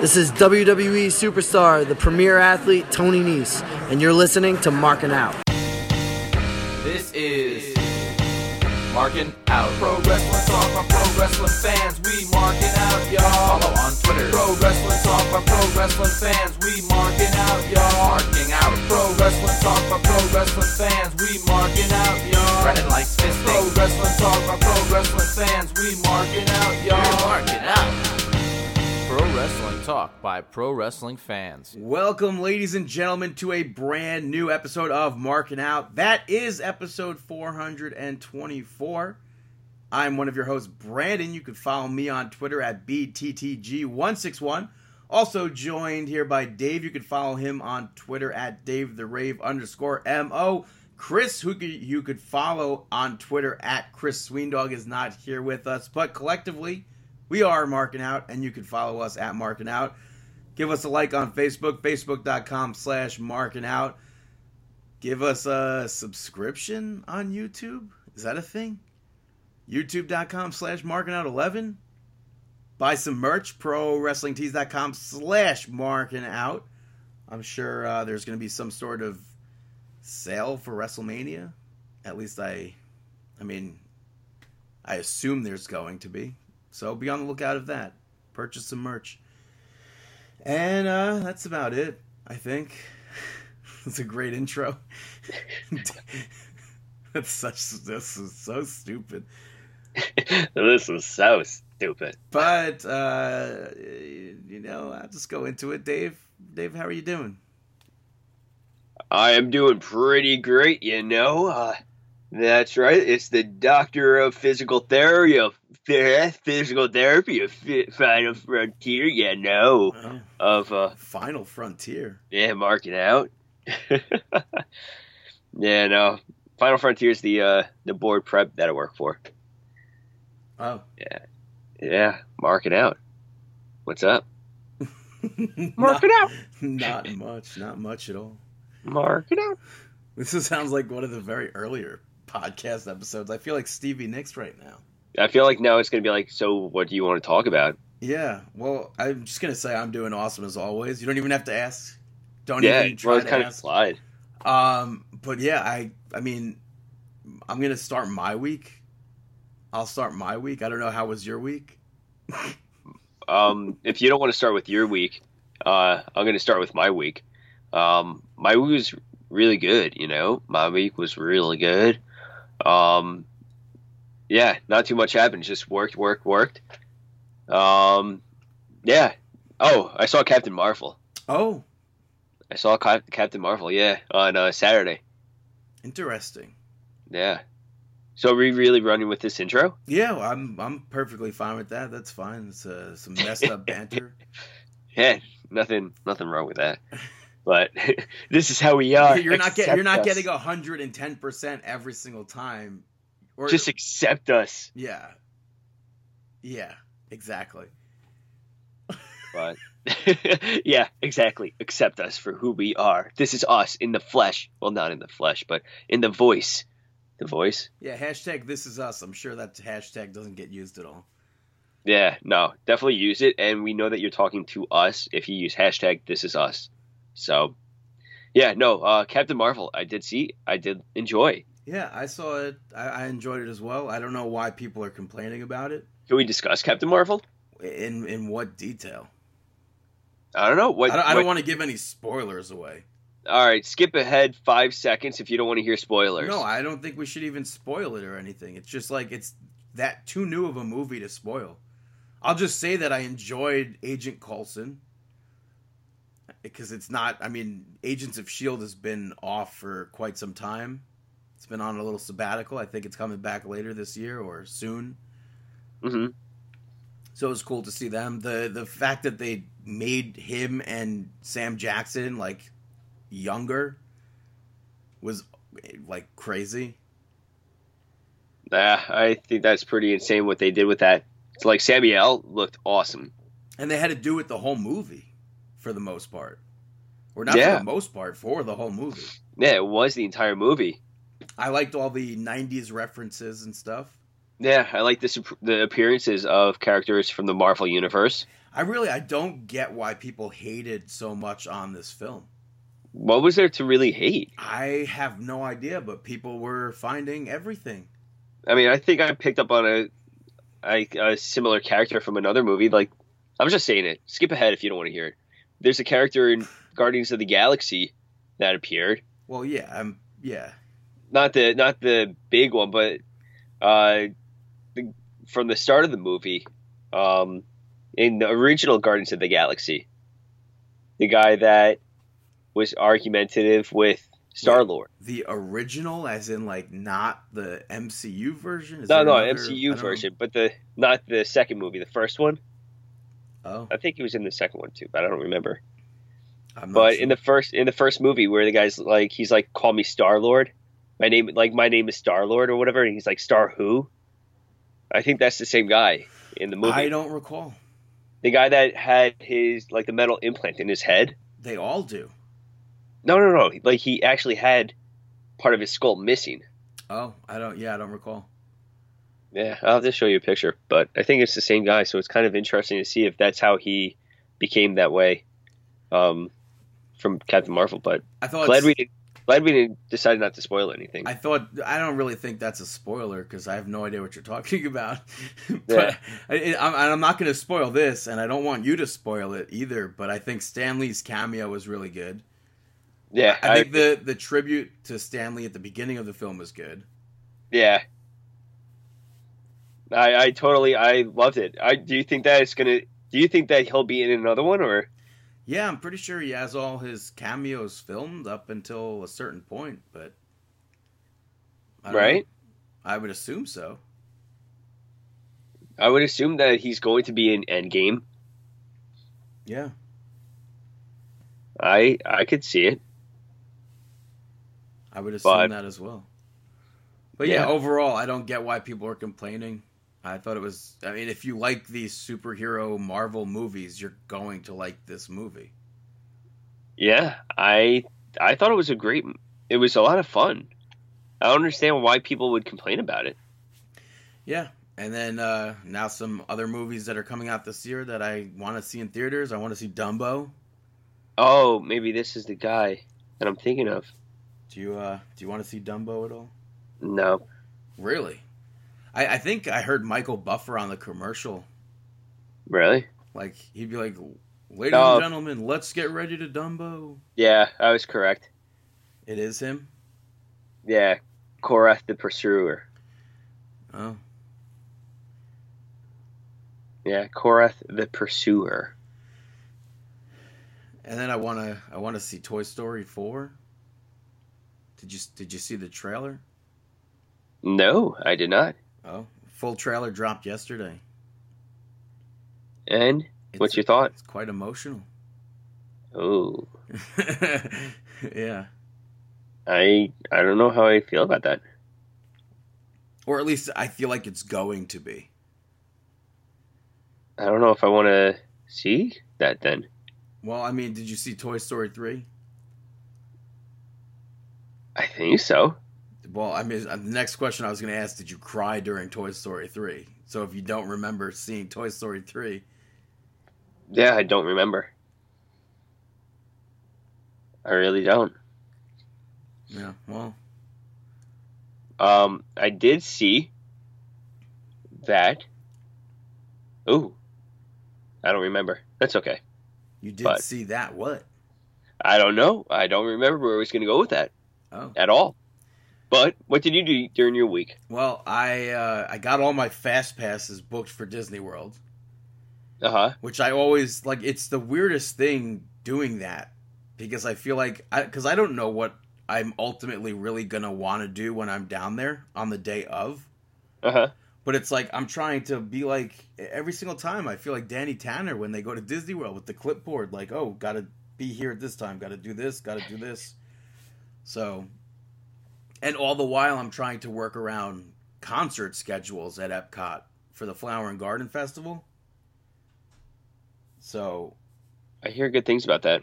This is WWE superstar, the premier athlete, Tony Nese, and you're listening to Marking Out. This is Marking Out. Pro Wrestling Talk by Pro Wrestling fans. We marking out, y'all. Follow on Twitter. Pro Wrestling Talk by Pro Wrestling fans. We marking out, y'all. Marking out. Pro Wrestling Talk by Pro Wrestling fans. We marking out, y'all. Brennan likes fisting. Pro Wrestling Talk by Pro Wrestling fans. We marking out, y'all. We're marking out. Wrestling Talk by Pro Wrestling fans. Welcome, ladies and gentlemen, to a brand new episode of Marking Out. That is episode 424. I'm one of your hosts, Brandon. You can follow me on Twitter at BTTG161. Also joined here by Dave. You can follow him on Twitter at Dave the Rave underscore MO. Chris, who you could follow on Twitter at Chris Sweendog, is not here with us, but collectively, we are Marking Out, and you can follow us at Marking Out. Give us a like on Facebook, facebook.com slash Marking Out. Give us a subscription on YouTube. Is that a thing? YouTube.com slash Marking Out 11. Buy some merch, ProWrestlingTees.com slash Marking Out. I'm sure uh, there's going to be some sort of sale for WrestleMania. At least I, I mean, I assume there's going to be. So be on the lookout of that. Purchase some merch. And uh, that's about it, I think. It's a great intro. that's such this is so stupid. this is so stupid. But uh, you know, I'll just go into it. Dave, Dave, how are you doing? I am doing pretty great, you know. Uh, that's right. It's the doctor of physical therapy, of physical therapy of Final Frontier, Yeah, no, Oh, of uh, Final Frontier. yeah, mark it out. yeah, no. Final Frontier is the uh, the board prep that I work for. Oh, Yeah, yeah, mark it out. What's up? Mark it out. Not much. Not much at all. Mark it out. This sounds like one of the very earlier podcast episodes. I feel like Stevie Nicks right now. I feel like now it's gonna be like, so what do you want to talk about? Yeah, well, I'm just gonna say I'm doing awesome as always. You don't even have to ask. Don't yeah, even try well, to kind of ask. slide. Um, but yeah, I I mean, I'm gonna start my week. I'll start my week. I don't know how was your week. Um, if you don't want to start with your week, uh, I'm going to start with my week. Um, my week was really good. You know, my week was really good. Um, yeah, not too much happened. Just worked, worked, worked. Um, yeah. Oh, I saw Captain Marvel. Oh, I saw Cap- Captain Marvel. Yeah, on uh, Saturday. interesting. Yeah. So are we really running with this intro? Yeah, well, I'm I'm perfectly fine with that. That's fine. It's uh, some messed up banter. Yeah, nothing, nothing wrong with that. But this is how we are. you're not getting you're not us. getting hundred and ten percent every single time. Or Just accept us. yeah, yeah, exactly. But yeah, exactly. Accept us for who we are. This is us in the flesh. Well, not in the flesh, but in the voice. The voice. Yeah, hashtag this is us. I'm sure that hashtag doesn't get used at all. Yeah, no, definitely use it. And we know that you're talking to us if you use hashtag this is us. So, yeah, no, uh, Captain Marvel, I did see, I did enjoy. Yeah, I saw it. I, I enjoyed it as well. I don't know why people are complaining about it. Can we discuss Captain Marvel? In in what detail? I don't know. What, I don't, what- don't want to give any spoilers away. All right, skip ahead five seconds if you don't want to hear spoilers. No, I don't think we should even spoil it or anything. It's just like it's that too new of a movie to spoil. I'll just say that I enjoyed Agent Coulson because it's not. I mean, Agents of Shield has been off for quite some time. It's been on a little sabbatical. I think it's coming back later this year or soon. hmm So it was cool to see them. The the fact that they made him and Sam Jackson like younger was like crazy. Yeah, I think that's pretty insane what they did with that. It's like Samuel looked awesome. And they had to do it the whole movie for the most part. Or not Yeah. for the most part, for the whole movie. Yeah, it was the entire movie. I liked all the 90s references and stuff. Yeah, I like this the appearances of characters from the Marvel universe. I really I don't get why people hated so much on this film. What was there to really hate? I have no idea, but people were finding everything. I mean, I think I picked up on a a, a similar character from another movie. Like, I'm just saying it. Skip ahead if you don't want to hear it. There's a character in Guardians of the Galaxy that appeared. Well, yeah, I'm yeah. Not the not the big one, but uh, the, from the start of the movie, um, in the original Guardians of the Galaxy, the guy that was argumentative with Star Lord. The original, as in like not the MCU version. Is no, no, another, MCU version, but the not the second movie, the first one. Oh, I think he was in the second one too, but I don't remember. but sure. in the first in the first movie, where the guy's like, he's like, "Call me Star Lord." My name, like, my name is Star Lord or whatever, and he's like, "Star who?" I think that's the same guy in the movie. I don't recall. The guy that had his like the metal implant in his head. They all do. No, no, no. Like he actually had part of his skull missing. Oh, I don't. Yeah, I don't recall. Yeah, I'll just show you a picture, but I think it's the same guy, so it's kind of interesting to see if that's how he became that way um, from Captain Marvel. But I thought glad we did, glad we didn't not to spoil anything. I thought I don't really think that's a spoiler because I have no idea what you're talking about. but yeah. I, am not going to spoil this, and I don't want you to spoil it either. But I think Stan Lee's cameo was really good. Yeah, I, I think the the tribute to Stan Lee at the beginning of the film was good. Yeah, I I totally I loved it. I do you think that it's gonna? Do you think that he'll be in another one or? Yeah, I'm pretty sure he has all his cameos filmed up until a certain point, but right. Know. I would assume so. I would assume that he's going to be in Endgame. Yeah. I I could see it. I would assume but, that as well. But yeah. yeah, overall, I don't get why people are complaining. I thought it was. I mean, if you like these superhero Marvel movies, you're going to like this movie. Yeah, I I thought it was a great. It was a lot of fun. I don't understand why people would complain about it. Yeah, and then uh, now some other movies that are coming out this year that I want to see in theaters. I want to see Dumbo. Oh, maybe this is the guy that I'm thinking of. Do you uh do you want to see Dumbo at all? No. Really? I, I think I heard Michael Buffer on the commercial. Really? Like he'd be like, "Ladies oh. and gentlemen, let's get ready to Dumbo." Yeah, I was correct. It is him. Yeah, Korath the Pursuer. Oh. Yeah, Korath the Pursuer. And then I wanna I wanna see Toy Story four. Did you did you see the trailer? No, I did not. Oh, full trailer dropped yesterday. And it's, what's your thought? It's quite emotional. Oh. yeah. I I don't know how I feel about that. Or at least I feel like it's going to be. I don't know if I want to see that then. Well, I mean, did you see Toy Story 3? I think so. Well, I mean, the next question I was going to ask: Did you cry during Toy Story three? So if you don't remember seeing Toy Story three, yeah, I don't remember. I really don't. Yeah, well, um, I did see that. Ooh, I don't remember. That's okay. You did but see that what? I don't know. I don't remember where I was going to go with that. Oh. At all. But what did you do during your week? Well, I uh, I got all my fast passes booked for Disney World. Uh huh. Which I always like. It's the weirdest thing doing that because I feel like because I, I don't know what I'm ultimately really gonna want to do when I'm down there on the day of. Uh huh. But it's like I'm trying to be like every single time. I feel like Danny Tanner when they go to Disney World with the clipboard, like, oh, gotta be here at this time, gotta do this, gotta do this. So and all the while I'm trying to work around concert schedules at Epcot for the Flower and Garden Festival. So, I hear good things about that.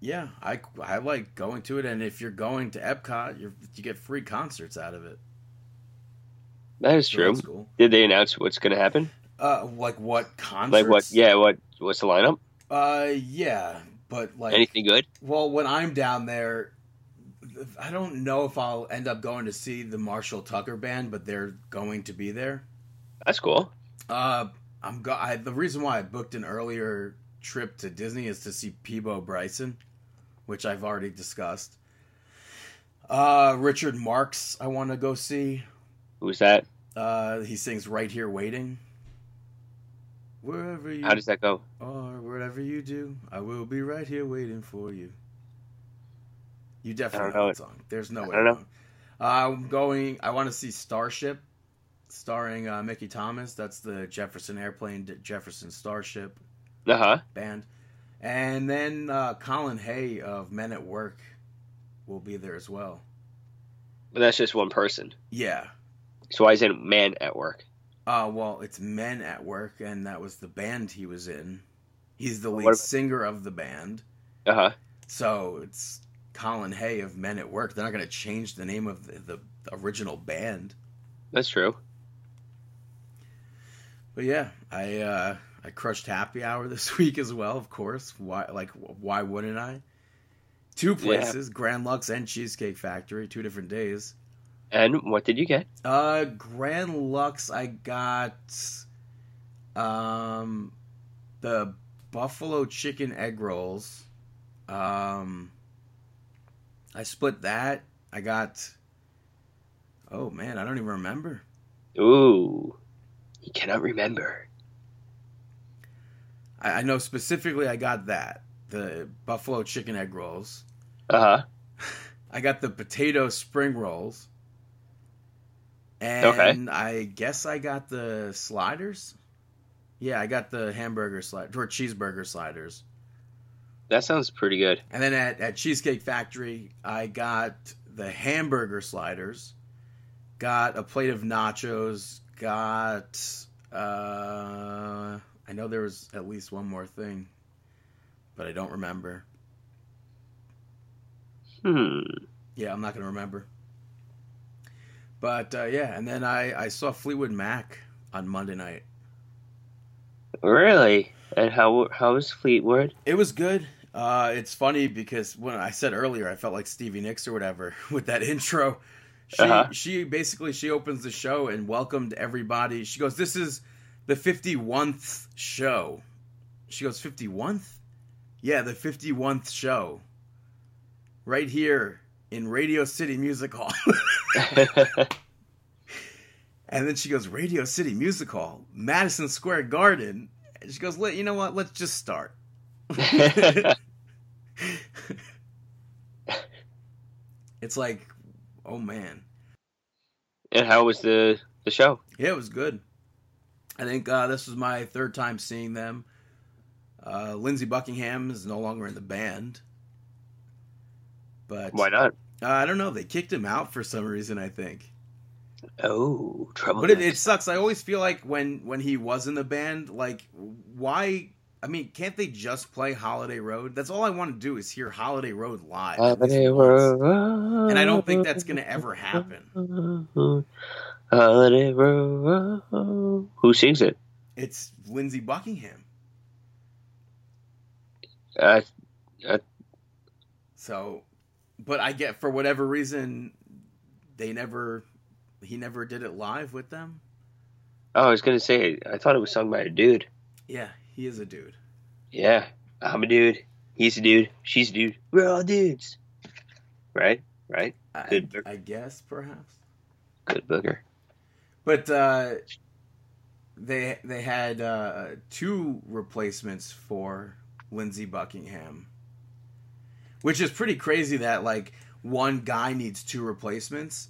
Yeah, I, I like going to it, and if you're going to Epcot, you you get free concerts out of it. That is So true. cool. Did they announce what's going to happen? Uh, like what concerts? Like what? Yeah, what? What's the lineup? Uh, yeah, but like, Anything good? well, when I'm down there, I don't know if I'll end up going to see the Marshall Tucker band, but they're going to be there. That's cool. Uh, I'm go- I, the reason why I booked an earlier trip to Disney is to see Peabo Bryson, which I've already discussed. Uh, Richard Marx, I want to go see. Who's that? Uh, he sings "Right Here Waiting." Wherever you How does that go? Or whatever you do, I will be right here waiting for you. You definitely know know that song. There's no I way. don't know. I'm going. I want to see Starship, starring uh, Mickey Thomas. That's the Jefferson Airplane, Jefferson Starship Uh huh. band, and then uh, Colin Hay of Men at Work will be there as well. But that's just one person. Yeah. So why isn't man at work? Uh, well, it's Men at Work, and that was the band he was in. He's the lead about- singer of the band. Uh huh. So it's Colin Hay of Men at Work. They're not going to change the name of the, the original band. That's true. But yeah, I uh, I crushed Happy Hour this week as well. Of course, why like why wouldn't I? Two places, Grand Lux and Cheesecake Factory, two different days. And what did you get? Uh, Grand Lux, I got um the buffalo chicken egg rolls. Um, I split that. I got. Oh man, I don't even remember. Ooh, he cannot remember. I, I know specifically I got that the buffalo chicken egg rolls. Uh huh. I got the potato spring rolls. And Okay. I guess I got the sliders. Yeah, I got the hamburger slide or cheeseburger sliders. That sounds pretty good. And then at, at Cheesecake Factory, I got the hamburger sliders, got a plate of nachos, got uh I know there was at least one more thing, but I don't remember. Hmm. Yeah, I'm not gonna remember. But uh, yeah, and then I I saw Fleetwood Mac on Monday night. Really? And how how was Fleetwood? It was good. Uh, it's funny because when I said earlier, I felt like Stevie Nicks or whatever with that intro. She Uh-huh. she basically she opens the show and welcomed everybody. She goes, "This is the 51st show." She goes, "51th? Yeah, the 51th show. Right here in Radio City Music Hall." And then she goes, Radio City Music Hall, Madison Square Garden. And she goes, you know what? Let's just start. it's like, oh man. and how was the the show? Yeah, it was good. I think uh, this was my third time seeing them. Uh, Lindsey Buckingham is no longer in the band. But Why not? Uh, I don't know. They kicked him out for some reason, I think. Oh, trouble. But it, it sucks. I always feel like when when he was in the band, like why? I mean, can't they just play Holiday Road? That's all I want to do is hear Holiday Road live. Holiday. Road. And I don't think that's gonna ever happen. Holiday Road. Who sings it? It's Lindsey Buckingham. Uh, So, but I get for whatever reason, they never, he never did it live with them. oh, I was gonna say. I thought it was sung by a dude. Yeah, he is a dude. Yeah, I'm a dude. He's a dude. She's a dude. We're all dudes. Right. Right. I, Good. I guess perhaps. Good booger. But uh, they they had uh, two replacements for Lindsey Buckingham, which is pretty crazy. That like one guy needs two replacements.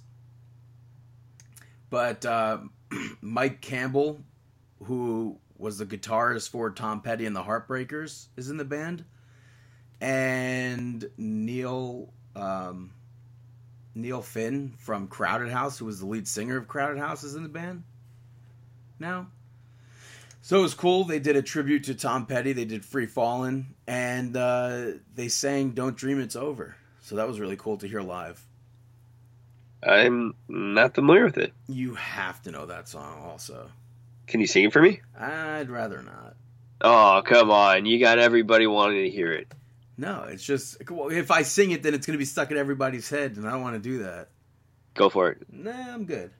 But uh, Mike Campbell, who was the guitarist for Tom Petty and the Heartbreakers, is in the band, and Neil. Um, Neil Finn from Crowded House, who was the lead singer of Crowded House, is in the band now. So it was cool. They did a tribute to Tom Petty. They did Free Fallin', and uh, they sang "Don't Dream It's Over." So that was really cool to hear live. I'm not familiar with it. You have to know that song also. Can you sing it for me? I'd rather not. Oh, come on. You got everybody wanting to hear it. No, it's just if I sing it, then it's gonna be stuck in everybody's head, and I don't want to do that. Go for it. Nah, I'm good.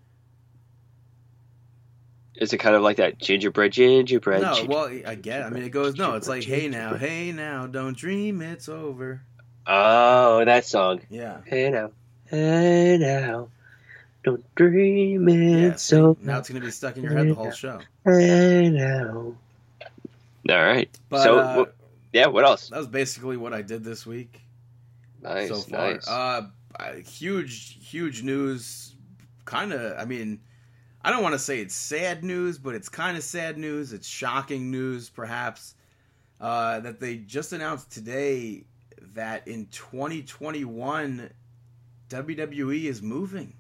Is it kind of like that gingerbread, gingerbread? no, ginger- well, I get. I mean, it goes. No, it's like, hey now, hey now, don't dream it's over. Oh, that song. Yeah. Hey now, hey now, don't dream yeah so. now it's gonna be stuck in your head the whole show. Hey now. All right. But so, uh, wh- yeah, what else? that was basically what I did this week. Nice, so far. nice. Uh, uh, huge, huge news. Kind of, I mean, I don't want to say it's sad news, but it's kind of sad news. It's shocking news, perhaps, uh, that they just announced today that in 2021, WWE is moving.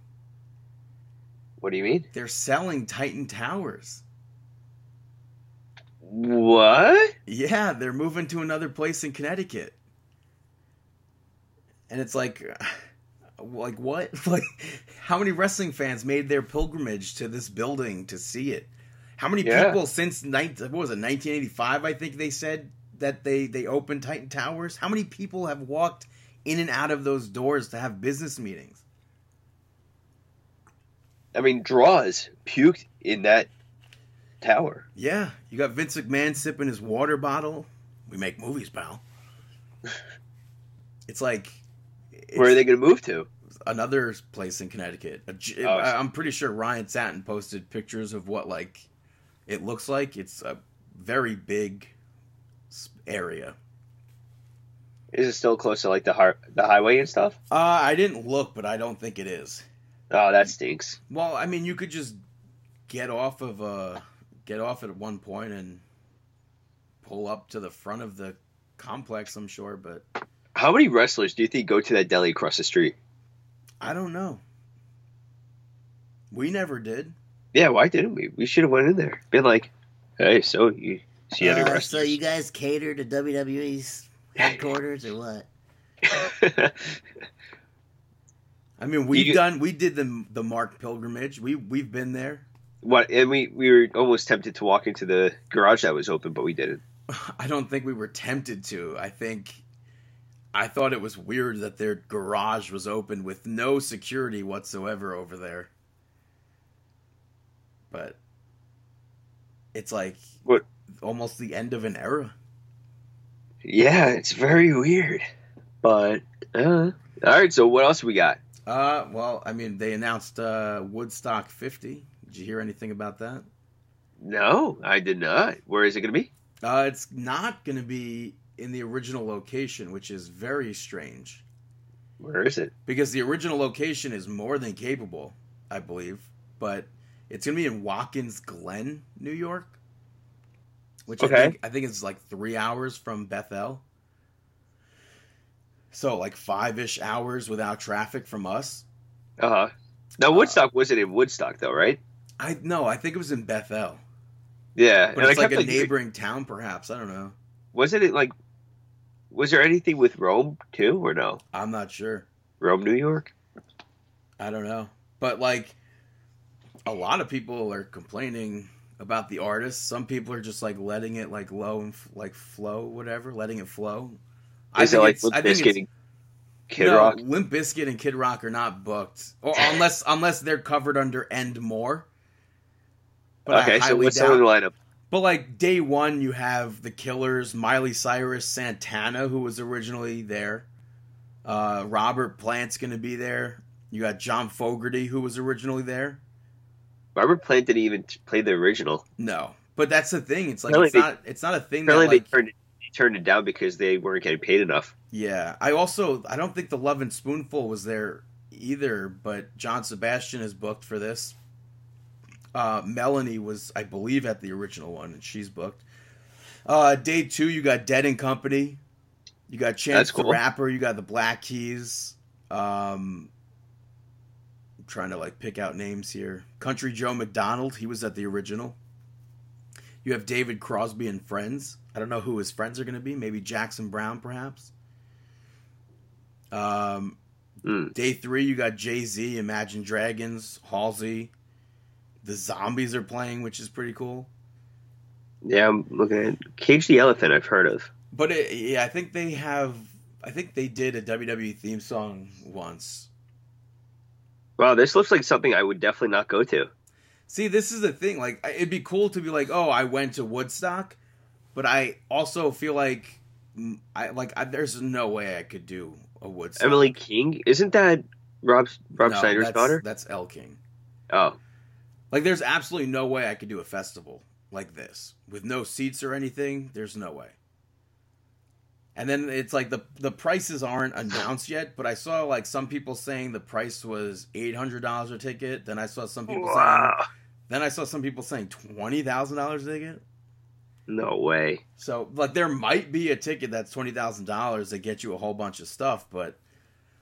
What do you mean? They're selling Titan Towers. What? Yeah, they're moving to another place in Connecticut. And it's like like what? Like how many wrestling fans made their pilgrimage to this building to see it? How many Yeah. people since nine, what was it 1985 I think they said that they they opened Titan Towers? How many people have walked in and out of those doors to have business meetings? I mean, draws puked in that tower. Yeah, you got Vince McMahon sipping his water bottle. We make movies, pal. It's like Where are they going to move to? another place in Connecticut. Oh, I'm pretty sure Ryan Satin posted pictures of what like it looks like. It's a very big area. Is it still close to like the har- the highway and stuff? Uh, I didn't look, but I don't think it is. Oh, that stinks. Well, I mean, you could just get off of uh get off at one point and pull up to the front of the complex. I'm sure, but How many wrestlers do you think go to that deli across the street? I don't know. We never did. Yeah, why didn't we? We should have went in there. Been like, hey, so you see any Uh, so you guys cater to WWE's headquarters or what? I mean, we've You- done. We did the the Mark pilgrimage. We we've been there. what? And we we were almost tempted to walk into the garage that was open, but we didn't. I don't think we were tempted to. I think I thought it was weird that their garage was open with no security whatsoever over there. But it's like What? almost the end of an era. Yeah, it's very weird. But uh, all right. So what else we got? Uh, well, I mean, they announced uh, Woodstock 50. Did you hear anything about that? No, I did not. Where is it going to be? Uh, it's not going to be in the original location, which is very strange. Where is it? because the original location is more than capable, I believe. But it's gonna be in Watkins Glen, New York, which I Okay. think I think it's like three hours from Bethel. So like five ish hours without traffic from us. Uh huh. Now Woodstock wasn't in Woodstock though, right? I no, I think it was in Bethel, Yeah, but and it's like a like, neighboring town, perhaps. I don't know. wasn't it like? Was there anything with Rome too, or no? I'm not sure. Rome, New York. I don't know. But like a lot of people are complaining about the artists. Some people are just like letting it like low and f- like flow, whatever, letting it flow. Is it think like Limp I Bizkit and Kid no, Rock? Limp Bizkit and Kid Rock are not booked, or unless unless they're covered under End More. But I okay, so what's some of doubt. the lineup? But like day one, you have the Killers, Miley Cyrus, Santana, who was originally there. Uh, Robert Plant's going to be there. You got John Fogerty, who was originally there. Robert Plant didn't even play the original. No, but that's the thing. It's like Apparently it's they- not. It's not a thing that like. they turned it, turned it down because they weren't getting paid enough. Yeah, I also I don't think the Lovin' Spoonful was there either, but John Sebastian is booked for this. Uh, Melanie was, I believe, at the original one, and she's booked. Uh, day two, you got Dead and Company. You got Chance That's the. Rapper. You got the Black Keys. Um, I'm trying to like pick out names here. Country Joe McDonald. He was at the original. You have David Crosby and friends. I don't know who his friends are going to be. Maybe Jackson Browne, perhaps. Um, Mm. Day three, you got Jay Z, Imagine Dragons, Halsey. The Zombies are playing, which is pretty cool. Yeah, I'm looking at Cage the Elephant. I've heard of. But it, yeah, I think they have. I think they did a WWE theme song once. Wow, this looks like something I would definitely not go to. See, this is the thing. Like, it'd be cool to be like, oh, I went to Woodstock, but I also feel like, mm, I like, I, there's no way I could do a Woodstock. Emily King, isn't that Rob Rob No, Schneider's that's, daughter? That's Elle King. Oh, Like, there's absolutely no way I could do a festival like this with no seats or anything. There's no way. And then it's like the the prices aren't announced yet, but I saw like some people saying the price was eight hundred dollars a ticket. Then I saw some people saying then I saw some people saying twenty thousand dollars a ticket. No way. So like there might be a ticket that's twenty thousand dollars that gets you a whole bunch of stuff, but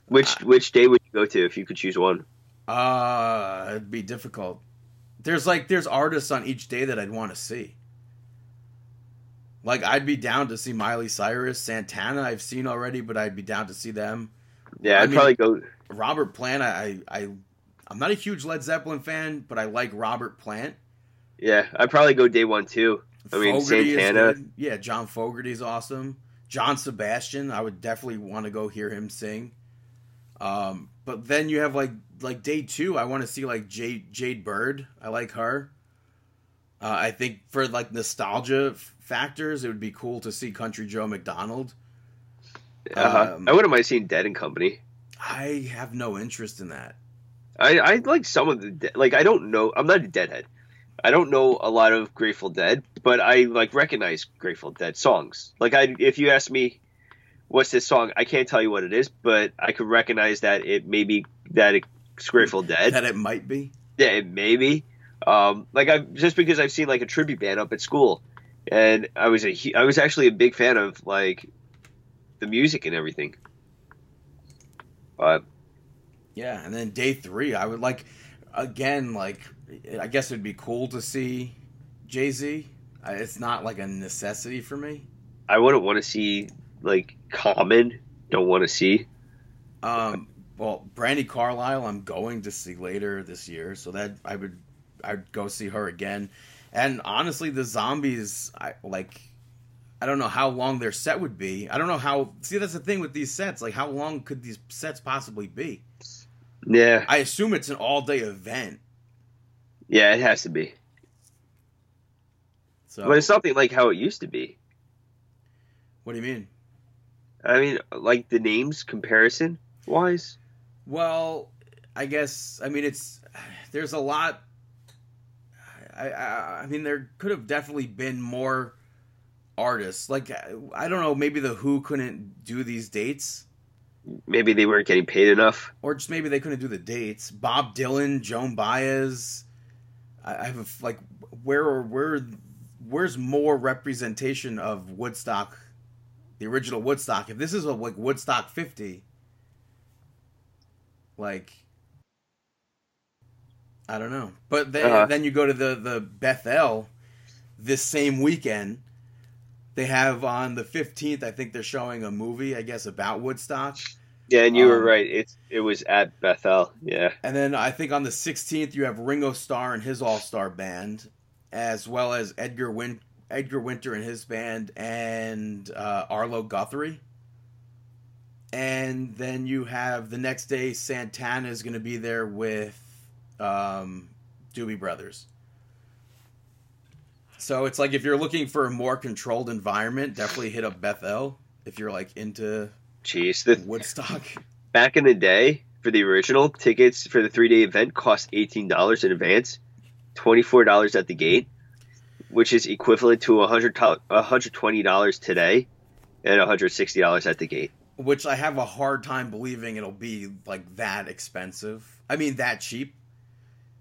Which which day would you go to if you could choose one? uh it'd be difficult. There's like there's artists on each day that I'd want to see. Like I'd be down to see Miley Cyrus, Santana I've seen already, but I'd be down to see them. Yeah, I I'd mean- probably go. Robert Plant, I, I I'm not a huge Led Zeppelin fan, but I like Robert Plant. Yeah, I'd probably go day one too. I mean, Fogerty is Santana. Yeah, John Fogerty's awesome. John Sebastian, I would definitely want to go hear him sing. Um, but then you have like like day two, I want to see like Jade Jade Bird. I like her. Uh, I think for like nostalgia f- factors, it would be cool to see Country Joe McDonald. Uh-huh. Um, I wouldn't mind seeing Dead and Company. I have no interest in that. I, I like some of the De- like I don't know I'm not a Deadhead. I don't know a lot of Grateful Dead, but I like recognize Grateful Dead songs. Like I if you ask me what's this song, I can't tell you what it is, but I could recognize that it may be that it's Grateful Dead. That it might be. Yeah, it may be. Um, like I just because I've seen like a tribute band up at school, and I was a I was actually a big fan of like the music and everything. But Yeah, and then day three, I would like again, like I guess it'd be cool to see Jay Z. It's not like a necessity for me. I wouldn't want to see like Common. Don't want to see. Um, well, Brandi Carlile, I'm going to see later this year, so that I would I'd go see her again. And honestly, the zombies, I like. I don't know how long their set would be. I don't know how. See, that's the thing with these sets. Like, how long could these sets possibly be? Yeah, I assume it's an all day event. Yeah, it has to be. So, But it's something like how it used to be. what do you mean? I mean, like the names comparison wise. Well, I guess I mean it's there's a lot. I I, I mean there could have definitely been more artists. Like I don't know, maybe the Who couldn't do these dates, Maybe they weren't getting paid enough. or just maybe they couldn't do the dates. Bob Dylan, Joan Baez. I, I have a, like where where where's more representation of Woodstock, the original Woodstock? If this is a like Woodstock fifty, like I don't know. But then Uh-huh. then you go to the the Bethel this same weekend. They have on the fifteenth. I think they're showing a movie. I guess about Woodstock. Yeah, and you were Um, right. It's it was at Bethel. Yeah. And then I think on the 16th you have Ringo Starr and his All Star Band, as well as Edgar Win- Edgar Winter and his band, and uh, Arlo Guthrie. And then you have the next day Santana is going to be there with um, Doobie Brothers. So it's like if you're looking for a more controlled environment, definitely hit up Bethel if you're like into Jeez, the Woodstock. back in the day for the original tickets for the three day event cost eighteen dollars in advance, twenty four dollars at the gate, which is equivalent to hundred twenty dollars today, and one hundred sixty dollars at the gate. which I have a hard time believing it'll be like that expensive. I mean, that cheap.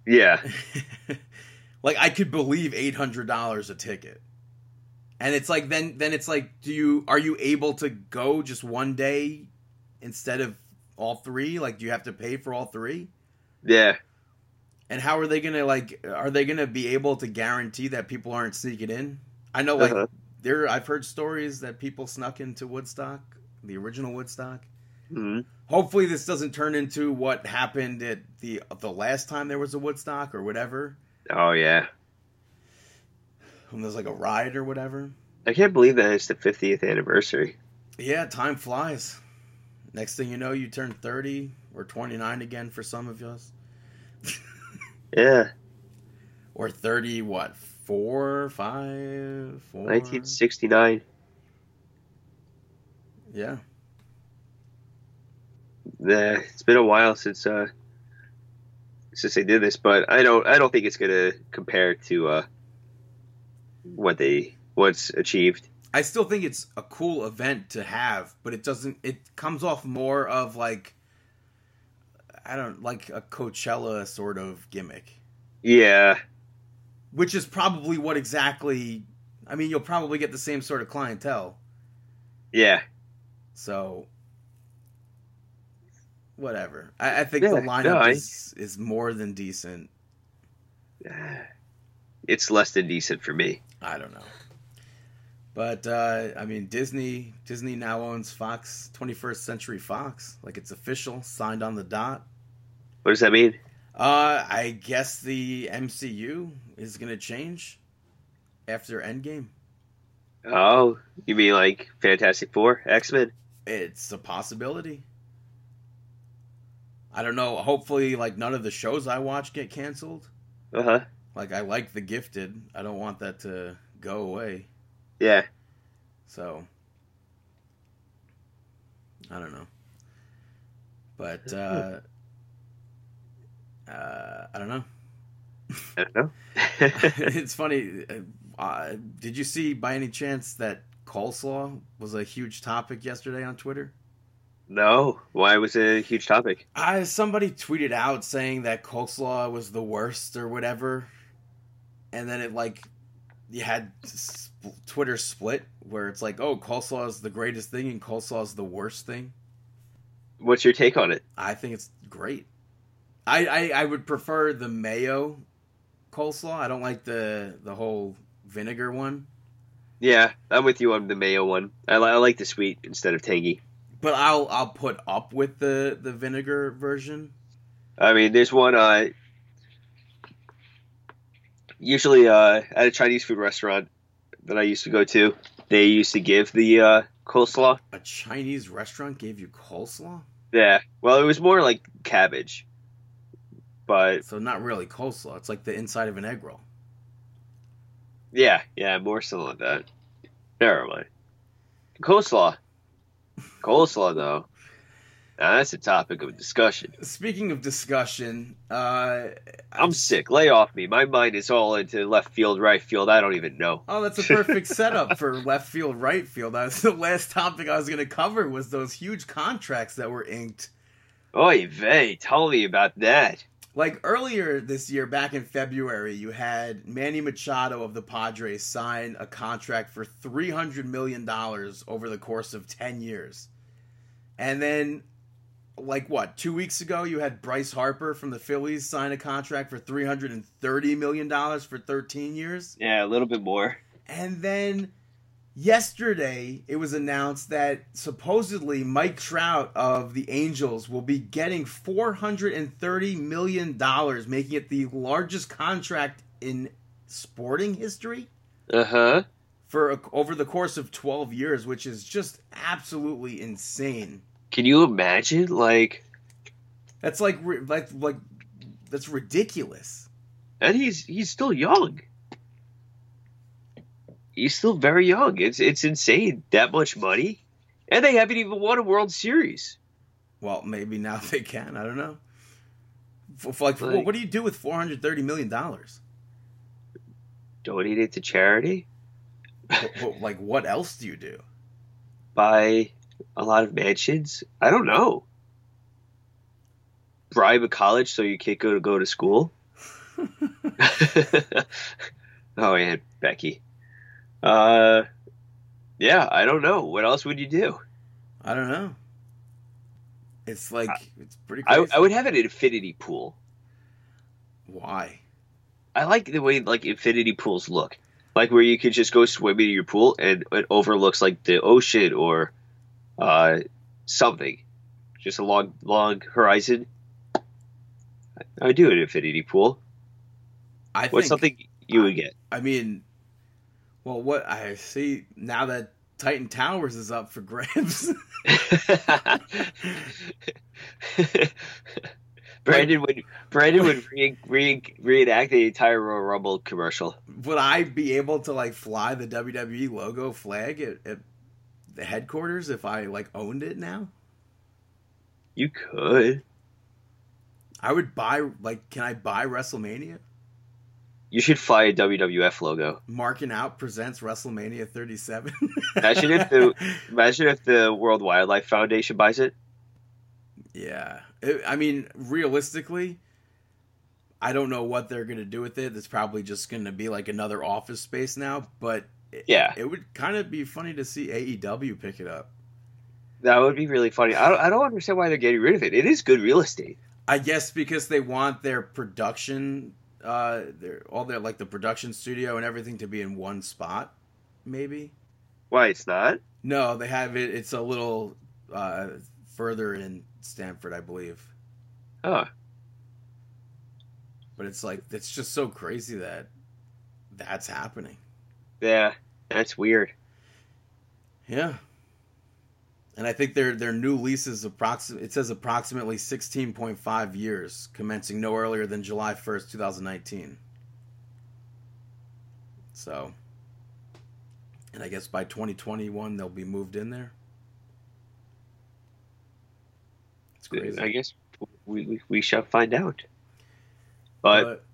Yeah, like I could believe eight hundred dollars a ticket, and it's like then then it's like, do you are you able to go just one day instead of all three? Like, do you have to pay for all three? yeah. And how are they gonna like? Are they gonna be able to guarantee that people aren't sneaking in? I know, like Uh-huh. there. I've heard stories that people snuck into Woodstock, the original Woodstock. Mhm. Hopefully, this doesn't turn into what happened at the the last time there was a Woodstock or whatever, Oh yeah, there's like a riot or whatever. I can't believe that it's the 50th anniversary. Yeah, time flies. Next thing you know, you turn 30 or 29 again for some of us. Yeah, Or 30, what, Four, four, five, four? 1969. Yeah. Yeah, it's been a while since uh since they did this, but I don't I don't think it's gonna compare to uh what they what's achieved. I still think it's a cool event to have, but it doesn't, it comes off more of like, I don't, like a Coachella sort of gimmick. Yeah, which is probably what exactly I mean you'll probably get the same sort of clientele. yeah, So whatever. I, I think Yeah, the lineup no, I- is is more than decent. it's less than decent for me. I don't know. But uh, I mean Disney Disney now owns Fox 21st Century Fox. Like it's official, signed on the dot. What does that mean? Uh I guess the MCU is gonna change after Endgame. Oh, you mean like Fantastic Four, X Men? It's a possibility. I don't know. Hopefully, like none of the shows I watch get canceled. Uh huh. Like I like The Gifted. I don't want that to go away. Yeah. So I don't know. But uh uh I don't know. I don't know. it's funny. Uh, did you see by any chance that coleslaw was a huge topic yesterday on Twitter? no. Why was it a huge topic? I somebody tweeted out saying that coleslaw was the worst or whatever, and then it like you had s- Twitter split where it's like, oh, coleslaw is the greatest thing and coleslaw is the worst thing. What's your take on it? I think it's great. I I, I would prefer the mayo coleslaw. I don't like the the whole vinegar one, Yeah, I'm with you on the mayo one. I, I like the sweet instead of tangy. but I'll I'll put up with the the vinegar version. I mean, there's one. Uh, usually, uh, at a Chinese food restaurant that I used to go to, they used to give the uh, coleslaw. A Chinese restaurant gave you coleslaw, Yeah. Well, it was more like cabbage, but so not really coleslaw. It's like the inside of an egg roll. yeah, yeah, more so like that. Never mind. Coleslaw. Coleslaw, though. Now, that's a topic of discussion. Speaking of discussion, uh, I'm sick. Lay off me. My mind is all into left field, right field. I don't even know. Oh, that's a perfect setup for left field, right field. That's the last topic I was going to cover was those huge contracts that were inked. Oy vey, tell me about that. Like earlier this year, back in February, you had Manny Machado of the Padres sign a contract for three hundred million dollars over the course of ten years, and then, like what, two weeks ago, you had Bryce Harper from the Phillies sign a contract for three hundred and thirty million dollars for thirteen years. Yeah, a little bit more. And then yesterday, it was announced that supposedly Mike Trout of the Angels will be getting $430 million, making it the largest contract in sporting history Uh huh. for over the course of 12 years, which is just absolutely insane. Can you imagine? Like, That's like like like that's ridiculous. and he's he's still young. He's still very young. It's it's insane that much money, and they haven't even won a World Series. Well, maybe now they can. I don't know. For, for like, Like- what do you do with 430 million dollars? Donate it to charity. Like what else do you do? Buy a lot of mansions. I don't know. Bribe a college so your kid go to go to school. oh, Aunt Becky. Uh, yeah, I don't know. What else would you do? I don't know. It's like it's pretty I, crazy. I would have an infinity pool. Why? I like the way like infinity pools look, like where you could just go swimming in your pool and it overlooks like the ocean or uh, something. just a long, long horizon. I do an infinity pool. I What's think, something you would get? I mean, well, what I see now that Titan Towers is up for grabs. Brandon would Brandon would re, re, reenact the entire Royal Rumble commercial. Would I be able to like fly the WWE logo flag at, at the headquarters if I like owned it now? You could. I would buy like can I buy WrestleMania? You should fly a WWF logo. Marking out presents WrestleMania 37. Imagine if the imagine if the World Wildlife Foundation buys it. Yeah. It- I mean, realistically, I don't know what they're going to do with it. It's probably just going to be like another office space now, but it, Yeah. it would kind of be funny to see AEW pick it up. That would be really funny. I don't, I don't understand why they're getting rid of it. It is good real estate. I guess because they want their production, uh, their all their like the production studio and everything to be in one spot. Maybe Why it's not? no, they have it. It's a little uh, further in Stamford, I believe. Oh, But it's like it's just so crazy that that's happening. Yeah, that's weird. Yeah. And I think their their new lease is approximate. It says approximately sixteen point five years, commencing no earlier than July first, two thousand nineteen. So, and I guess by twenty twenty one they'll be moved in there. It's crazy. I guess we, we, we shall find out. But, but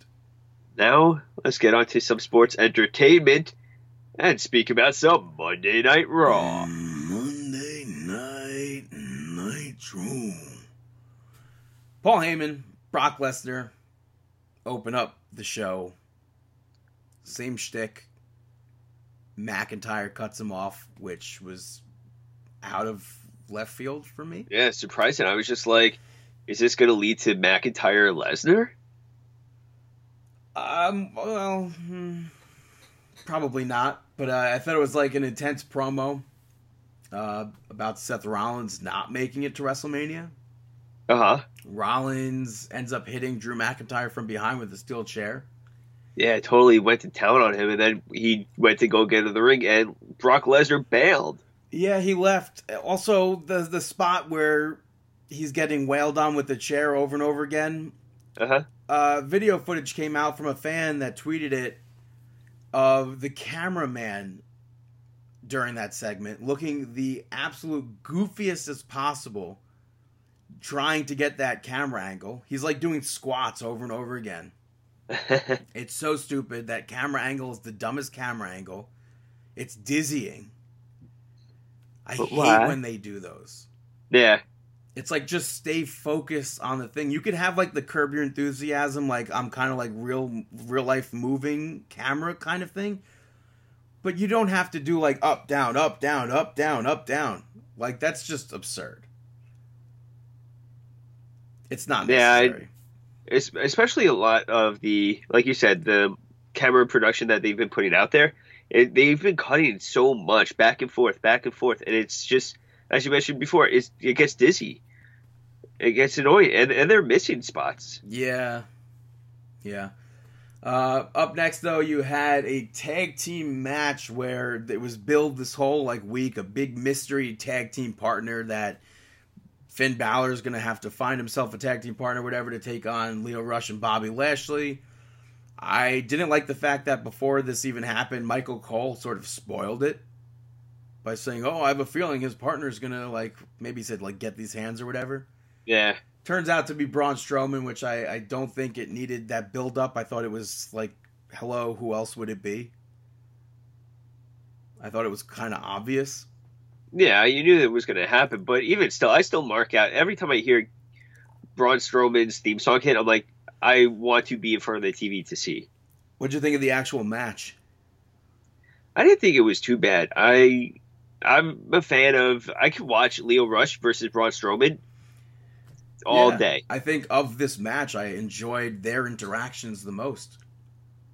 now let's get on to some sports entertainment and speak about some Monday Night Raw. Monday night nitro. Paul Heyman, Brock Lesnar open up the show. Same shtick. McIntyre cuts him off, which was out of left field for me. Yeah, surprising. I was just like, is this going to lead to McIntyre Lesnar? Um, well, hmm, probably not. But uh, I thought it was like an intense promo uh, about Seth Rollins not making it to WrestleMania. Uh huh. Rollins ends up hitting Drew McIntyre from behind with a steel chair. Yeah, totally went to town on him, and then he went to go get in the ring, and Brock Lesnar bailed. Yeah, he left. Also, the the spot where he's getting wailed on with the chair over and over again. Uh huh. Uh, video footage came out from a fan that tweeted it of the cameraman during that segment looking the absolute goofiest as possible, trying to get that camera angle. He's like doing squats over and over again. It's so stupid. That camera angle is the dumbest camera angle. It's dizzying. I But hate why? when they do those. yeah. It's like just stay focused on the thing. You could have like the curb your enthusiasm, like I'm kind of like real real life moving camera kind of thing. But you don't have to do like up down up down up down up down. Like that's just absurd. It's not Yeah, I- necessary. Es- especially a lot of the like you said the camera production that they've been putting out there it, they've been cutting so much back and forth back and forth and it's just as you mentioned before it gets dizzy it gets annoying and, and they're missing spots Yeah. Yeah. Uh, up next, though, you had a tag team match where it was billed this whole like week a big mystery tag team partner that Finn Balor is going to have to find himself a tag team partner, whatever, to take on Lio Rush and Bobby Lashley. I didn't like the fact that before this even happened, Michael Cole sort of spoiled it by saying, "Oh, I have a feeling his partner's to like maybe he said like get these hands or whatever." yeah turns out to be Braun Strowman, which I, I don't think it needed that build up. I thought it was like, hello, who else would it be? I thought it was kind of obvious. yeah you knew it was going to happen but even still i still mark out every time i hear braun strowman's theme song hit i'm like i want to be in front of the tv to see What'd you think of the actual match? I didn't think it was too bad. I I'm a fan of I could watch Lio Rush versus Braun Strowman all Yeah. day. I think of this match, I enjoyed their interactions the most.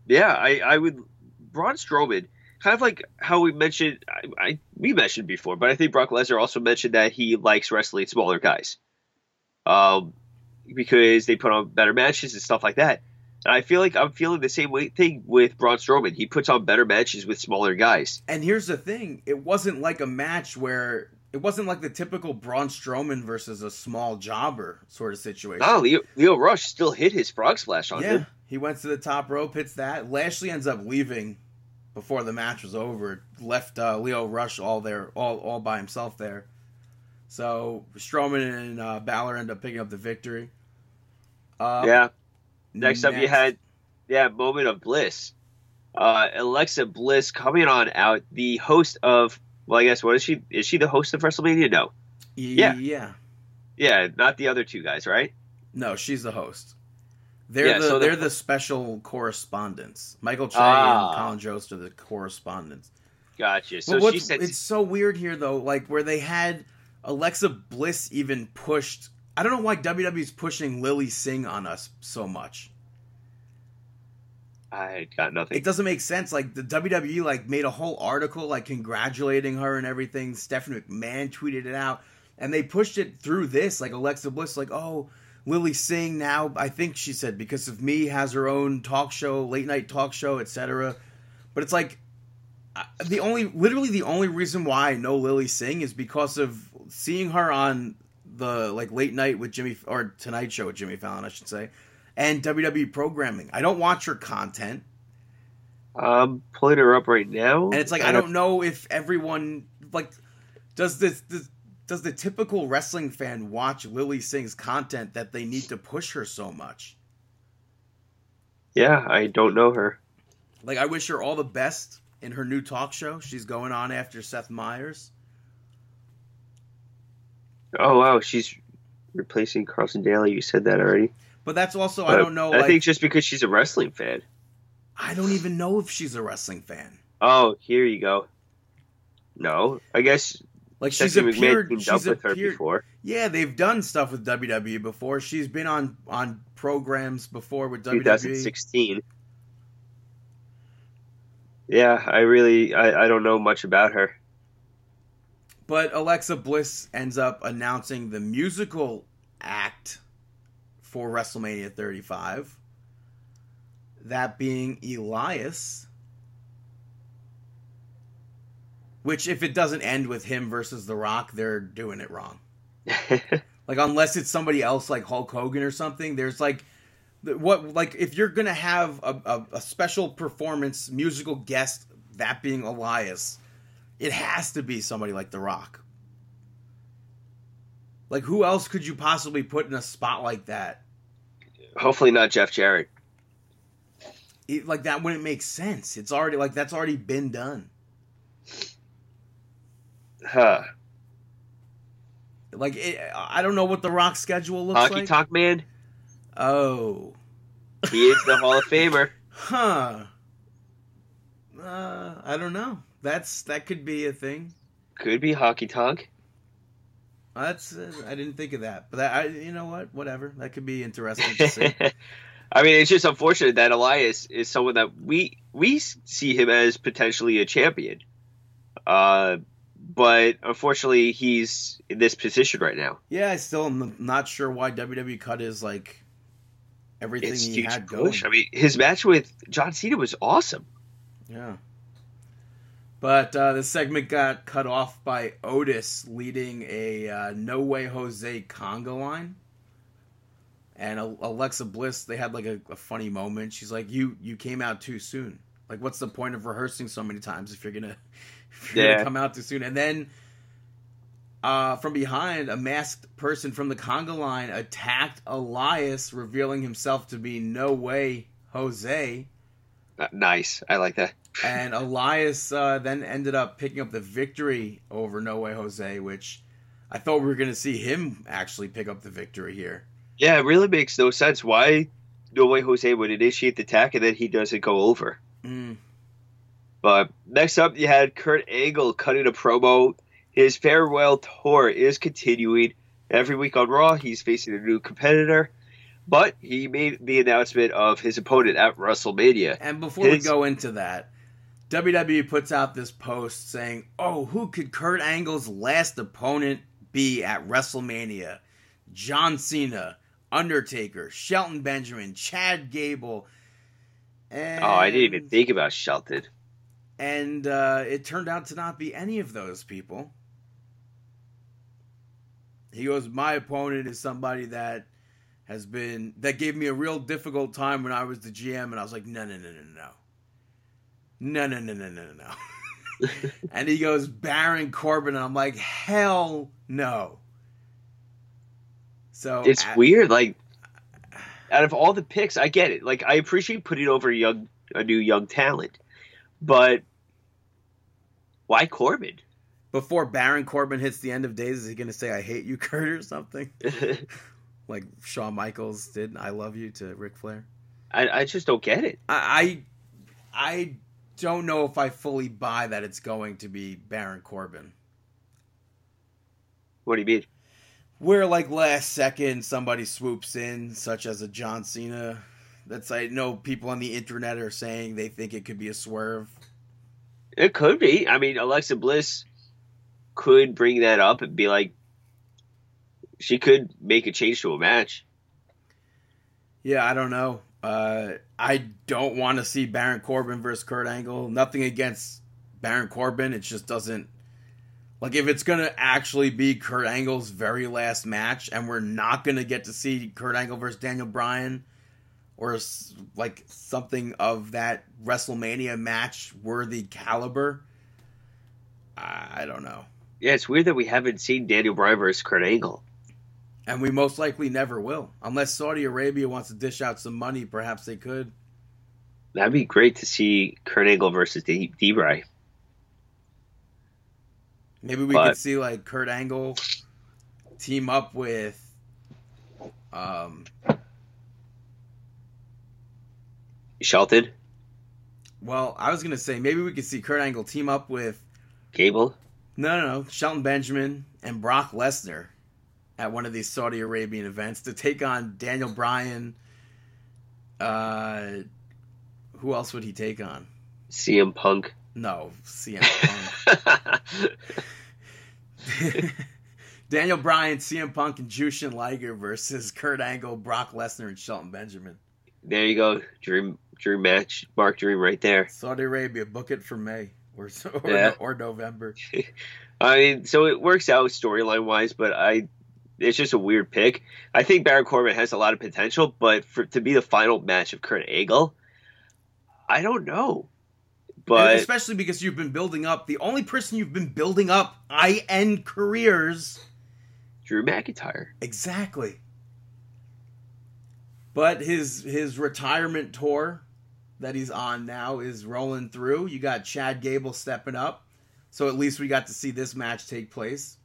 Yeah, I I would Braun Strowman kind of like how we mentioned I, I we mentioned before, but I think Brock Lesnar also mentioned that he likes wrestling smaller guys. um, because they put on better matches and stuff like that. And I feel like I'm feeling the same way thing with Braun Strowman. He puts on better matches with smaller guys. And here's the thing: it wasn't like a match where it wasn't like the typical Braun Strowman versus a small jobber sort of situation. No, Lio, Lio Rush still hit his frog splash on yeah, him. he went to the top rope, hits that. Lashley ends up leaving before the match was over. Left uh, Lio Rush all there, all all by himself there. So Strowman and uh, Balor end up picking up the victory. Uh, yeah. Next, up, you had yeah, moment of bliss. Uh, Alexa Bliss coming on out, the host of well, I guess what is she? Is she the host of WrestleMania? No, Yeah. yeah. yeah, not the other two guys, right? No, she's the host. They're Yeah, the so the- they're the special correspondents. Michael Che Ah. and Colin Jost are the correspondents. Gotcha. So she said, it's so weird here though, like where they had Alexa Bliss even pushed. I don't know why WWE's pushing Lilly Singh on us so much. I got nothing. It doesn't make sense. Like the WWE like made a whole article like congratulating her and everything. Stephanie McMahon tweeted it out, and they pushed it through this. Like Alexa Bliss, like oh. Lilly Singh now, I think she said because of me has her own talk show, late night talk show, etc. But it's like the only, literally the only reason why I know Lilly Singh is because of seeing her on the like late night with Jimmy or Tonight Show with Jimmy Fallon, I should say, and WWE programming. I don't watch her content. I'm pulling her up right now, And it's like I don't know if everyone like does this, this does the typical wrestling fan watch Lilly Singh's content that they need to push her so much? Yeah, I don't know her. Like I wish her all the best in her new talk show. She's going on after Seth Meyers. Oh wow, she's replacing Carson Daly. You said that already. But that's also I don't know I like think just because she's a wrestling fan. I don't even know if she's a wrestling fan. Oh, here you go. No, I guess Like she's Stephanie McMahon appeared up she's with her appeared before. Yeah, they've done stuff with WWE before. She's been on on programs before with WWE. 2016. Yeah, I really I, I don't know much about her. But Alexa Bliss ends up announcing the musical act for WrestleMania 35. That being Elias. Which, if it doesn't end with him versus The Rock, they're doing it wrong. Like, unless it's somebody else like Hulk Hogan or something, there's like. What like if you're gonna have a, a, a special performance musical guest that being Elias, it has to be somebody like The Rock. Like who else could you possibly put in a spot like that? Hopefully not Jeff Jarrett. It, like that wouldn't make sense. It's already like that's already been done. Huh. Like it, I don't know what The Rock's schedule looks Honky like. Tonk Man. oh, He is the Hall of Famer. huh. Uh, I don't know. That's that could be a thing. Could be Honky Tonk. That's uh, I didn't think of that, but that, I, you know what? Whatever. That could be interesting to see. I mean, it's just unfortunate that Elias is someone that we we see him as potentially a champion. Uh, but unfortunately, he's in this position right now. yeah, I still am not sure why WWE cut his like everything It's he had going. push. I mean, his match with John Cena was awesome. Yeah. But uh, the segment got cut off by Otis leading a uh, No Way Jose conga line. And Alexa Bliss, they had like a, a funny moment. She's like, "You you came out too soon. Like, what's the point of rehearsing so many times if you're gonna if you're Yeah. gonna come out too soon?" And then uh, from behind, a masked person from the conga line attacked Elias, revealing himself to be No Way Jose. Uh, nice. I like that. And Elias uh, then ended up picking up the victory over No Way Jose, which I thought we were going to see him actually pick up the victory here. Yeah, it really makes no sense why No Way Jose would initiate the attack and then he doesn't go over. Mm. But next up, you had Kurt Angle cutting a promo. His farewell tour is continuing. Every week on Raw, he's facing a new competitor. But he made the announcement of his opponent at WrestleMania. And before we go into that, WWE puts out this post saying, "Oh, who could Kurt Angle's last opponent be at WrestleMania?" John Cena, Undertaker, Shelton Benjamin, Chad Gable. And, Oh, I didn't even think about Shelton. And uh, it turned out to not be any of those people. He goes, My opponent is somebody that has been, that gave me a real difficult time when I was the GM. And I was like, No, no, no, no, no. No, no, no, no, no, no, no. and he goes, Baron Corbin. And I'm like, Hell no. So It's at- weird. Like, out of all the picks, I get it. Like, I appreciate putting over a young, a new young talent, but why Corbin? Before Baron Corbin hits the end of days, is he going to say, I hate you, Kurt, or something? Like Shawn Michaels did, I love you to Ric Flair. I, I just don't get it. I, I, I don't know if I fully buy that it's going to be Baron Corbin. What do you mean? Where, like, last second somebody swoops in, such as a John Cena. That's, I know people on the internet are saying they think it could be a swerve. It could be. I mean, Alexa Bliss could bring that up and be like, she could make a change to a match. Yeah, I don't know. Uh, I don't want to see Baron Corbin versus Kurt Angle. Nothing against Baron Corbin. It just doesn't. Like, if it's going to actually be Kurt Angle's very last match, and we're not going to get to see Kurt Angle versus Daniel Bryan, or like something of that WrestleMania match worthy caliber, I I don't know. Yeah, it's weird that we haven't seen Daniel Bryan versus Kurt Angle. And we most likely never will. Unless Saudi Arabia wants to dish out some money, perhaps they could. That'd be great to see Kurt Angle versus D- D-Bry. Maybe we But- could see like Kurt Angle team up with um Shelton, well, I was gonna say maybe we could see Kurt Angle team up with Gable. no no no Shelton Benjamin and Brock Lesnar at one of these Saudi Arabian events to take on Daniel Bryan. Uh who else would he take on? CM Punk. No, CM Punk. Daniel Bryan, CM Punk, and Jushin Liger versus Kurt Angle, Brock Lesnar, and Shelton Benjamin. there you go. Dream dream match. Mark Dream right there. Saudi Arabia, book it for May or or, Yeah. or November. I mean, so it works out storyline wise, but I it's just a weird pick. I think Baron Corbin has a lot of potential, but for to be the final match of Kurt Angle, I don't know. And But especially because you've been building up the only person you've been building up I end careers Drew McIntyre. exactly. But his his retirement tour that he's on now is rolling through. You got Chad Gable stepping up, so at least we got to see this match take place.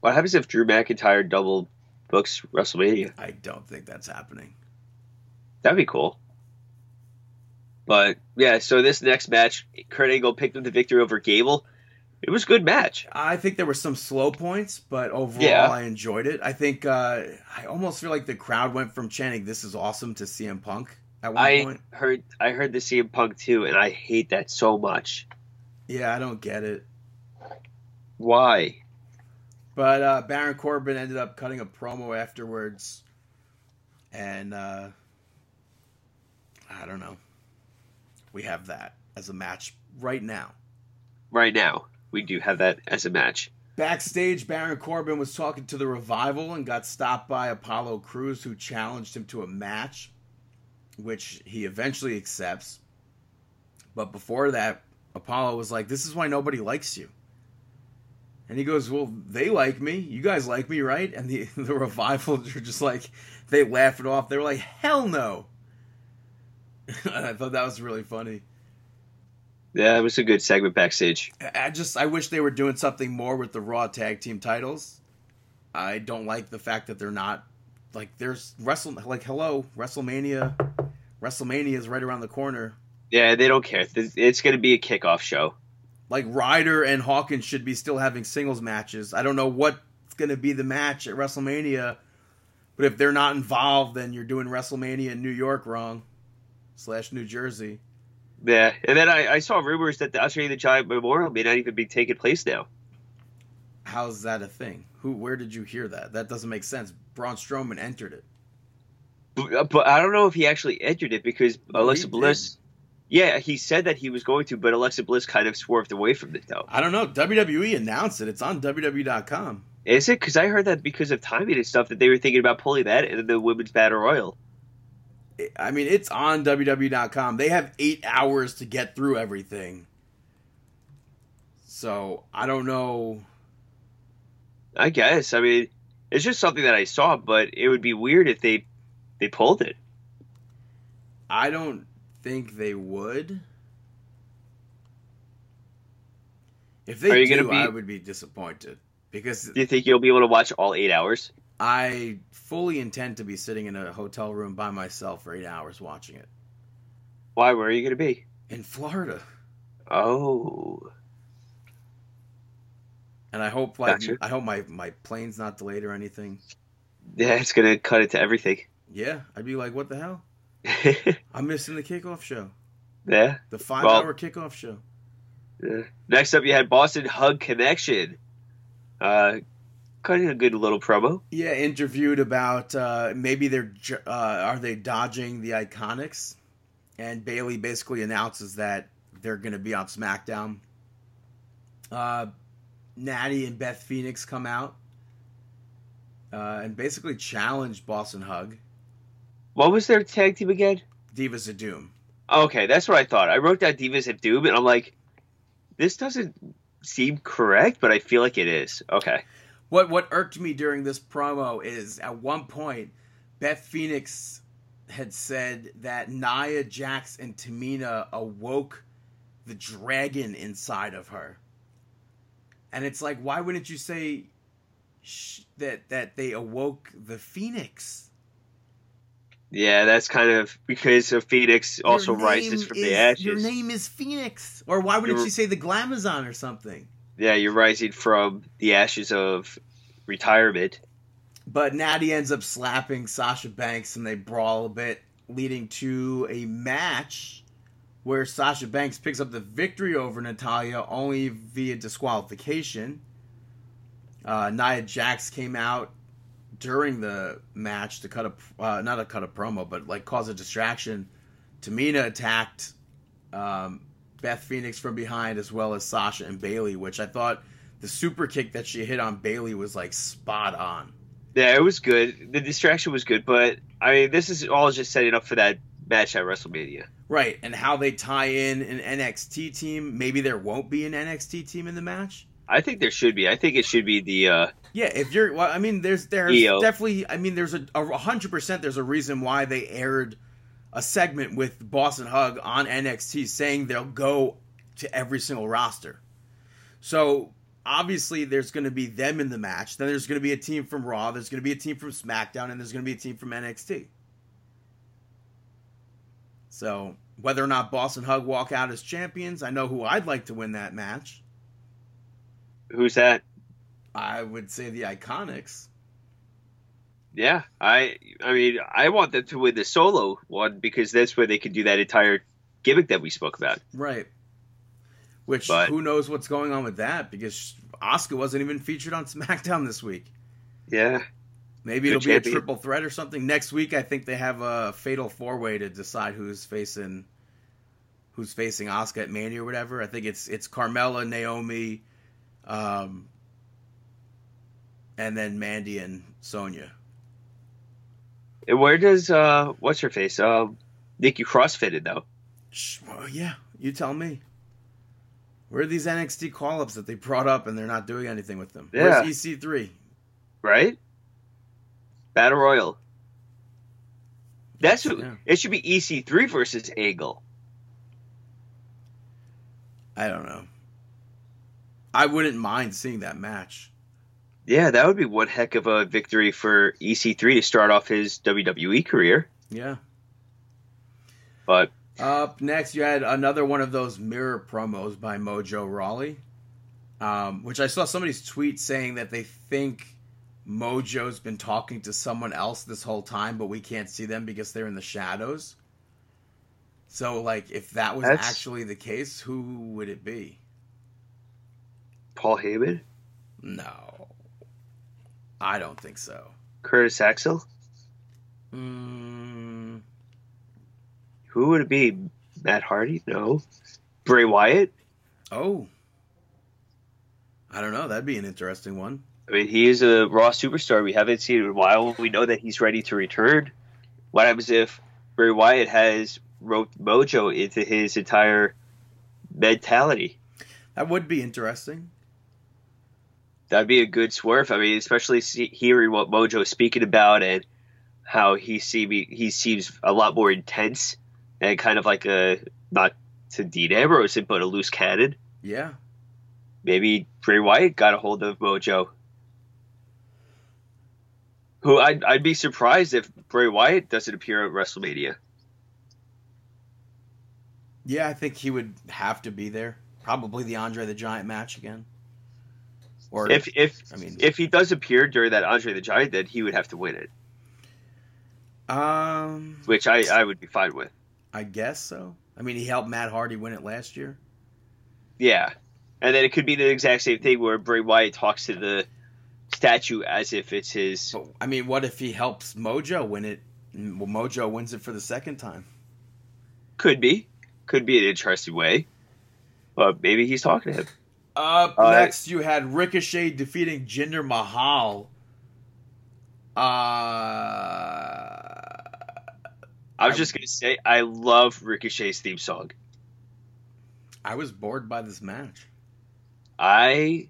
What happens if Drew McIntyre double books WrestleMania? I don't think that's happening. That'd be cool. But yeah, so this next match, Kurt Angle picked up the victory over Gable. It was a good match. I think there were some slow points, but overall, Yeah. I enjoyed it. I think uh, I almost feel like the crowd went from chanting "This is awesome" to CM Punk at one I point. heard I heard the CM Punk too, and I hate that so much. Yeah, I don't get it. Why? But uh, Baron Corbin ended up cutting a promo afterwards, and uh, I don't know. We have that as a match right now. Right now, we do have that as a match. Backstage, Baron Corbin was talking to the revival and got stopped by Apollo Crews, who challenged him to a match, which he eventually accepts. But before that, Apollo was like, This is why nobody likes you. And he goes, Well, they like me. You guys like me, right? And the, the revival are just like, they laugh it off. They were like, Hell no. I thought that was really funny. Yeah, it was a good segment backstage. I just I wish they were doing something more with the Raw tag team titles. I don't like the fact that they're not like there's wrestle like hello WrestleMania. WrestleMania is right around the corner. Yeah, they don't care. It's- It's going to be a kickoff show. Like Ryder and Hawkins should be still having singles matches. I don't know what's going to be the match at WrestleMania, but if they're not involved, then you're doing WrestleMania in New York wrong slash New Jersey. Yeah, and then I, I saw rumors that the Andre the Giant Memorial may not even be taking place now. How's that a thing? Who? Where did you hear that? That doesn't make sense. Braun Strowman entered it. But, uh, but I don't know if he actually entered it because Alexa. Bliss. Yeah, he said that he was going to, but Alexa Bliss kind of swerved away from it, though. I don't know. WWE announced it. It's on WWE.com. Is it? Because I heard that because of timing and stuff that they were thinking about pulling that in the women's battle royal. I mean, it's on WWE.com. They have eight hours to get through everything. So I don't know. I guess. I mean, it's just something that I saw, but it would be weird if they they pulled it. I don't think they would. If they Are you do, gonna be- I would be disappointed because Do you think you'll be able to watch all eight hours? I fully intend to be sitting in a hotel room by myself for eight hours watching it Why? Where are you going to be? in Florida. Oh, And I hope like Gotcha. I hope my my plane's not delayed or anything. yeah, it's going to cut it to everything. Yeah, I'd be like, what the hell? I'm missing the kickoff show, yeah. the five Well- hour kickoff show. Yeah. Next up, you had Boss 'n' Hug Connection. Uh, kind of a good little promo. Yeah, interviewed about uh, maybe they're uh, are they dodging the Iconics, and Bayley basically announces that they're going to be on SmackDown. Uh, Natty and Beth Phoenix come out uh, and basically challenge Boston Hug. What was their tag team again? Divas of Doom. Okay, that's what I thought. I wrote down Divas of Doom, and I'm like, this doesn't seem correct, but I feel like it is. Okay. What what irked me during this promo is at one point Beth Phoenix had said that Nia Jax and Tamina awoke the dragon inside of her. And it's like why wouldn't you say sh- that that they awoke the phoenix? Yeah, that's kind of because of Phoenix also rises from is- the ashes. Your name is Phoenix. Or why wouldn't You're- she say the Glamazon or something? Yeah, you're rising from the ashes of retirement. But Natty ends up slapping Sasha Banks and they brawl a bit, leading to a match where Sasha Banks picks up the victory over Natalya only via disqualification. Uh, Nia Jax came out during the match to cut a uh, not a cut a promo, but like cause a distraction. Tamina attacked um, Beth Phoenix from behind as well as Sasha and Bayley, which I thought the super kick that she hit on Bayley was like spot on. Yeah, it was good. The distraction was good, but I mean, this is all just setting up for that match at WrestleMania. Right, and how they tie in an NXT team. Maybe there won't be an NXT team in the match. I think there should be. I think it should be the. uh Yeah, if you're, well, I mean, there's there's EO. definitely, I mean, there's a a hundred percent. There's a reason why they aired a segment with Boss 'n' Hug on NXT saying they'll go to every single roster. So obviously, there's going to be them in the match. Then there's going to be a team from Raw. There's going to be a team from SmackDown, and there's going to be a team from NXT. So whether or not Boss 'n' Hug walk out as champions, I know who I'd like to win that match. Who's that? I would say the Iconics. Yeah, I. I mean, I want them to win the solo one because that's where they can do that entire gimmick that we spoke about. Right. Which But- who knows what's going on with that because Asuka wasn't even featured on SmackDown this week. Yeah, Maybe Good it'll be a triple threat or something. Next week I think they have a fatal four way to decide who's facing who's facing Asuka at Mania or whatever. I think it's it's Carmella, Naomi, um and then Mandy and Sonya. and where does uh what's her face um Nikki Cross fit though? Well, yeah, you tell me. Where are these NXT call ups that they brought up and they're not doing anything with them? Yeah. Where's EC3? Right? Battle Royal. That's who. Yeah. It should be EC3 versus Angle. I don't know. I wouldn't mind seeing that match. Yeah, that would be one heck of a victory for EC3 to start off his WWE career. Yeah. But Up next, you had another one of those mirror promos by Mojo Rawley, um, which I saw somebody's tweet saying that they think Mojo's been talking to someone else this whole time, but we can't see them because they're in the shadows. So, like, if that was That's- actually the case, who would it be? Paul Heyman, No. I don't think so. Curtis Axel? Mm, Who would it be? Matt Hardy? No. Bray Wyatt? oh, I don't know. That'd be an interesting one. I mean, he is a Raw superstar. We haven't seen it in a while. We know that he's ready to return. What happens if Bray Wyatt has roped Mojo into his entire mentality? That would be interesting. That'd be a good swerve. I mean, especially see, hearing what Mojo's speaking about and how he see he seems a lot more intense and kind of like a not to Dean Ambrose, but a loose cannon. Yeah. Maybe Bray Wyatt got a hold of Mojo. Who I'd, I'd be surprised if Bray Wyatt doesn't appear at WrestleMania. Yeah, I think he would have to be there. Probably the Andre the Giant match again. Or If if I mean- if he does appear during that Andre the Giant, then he would have to win it, um, which I, I would be fine with. I guess so. I mean, he helped Matt Hardy win it last year. Yeah, and then it could be the exact same thing where Bray Wyatt talks to the statue as if it's his. But I mean, what if he helps Mojo win it? and Mojo wins it for the second time. Could be, could be an interesting way, but maybe he's talking to him. Up Uh, next, you had Ricochet defeating Jinder Mahal. Uh, I was I- just gonna say I love Ricochet's theme song. I was bored by this match, I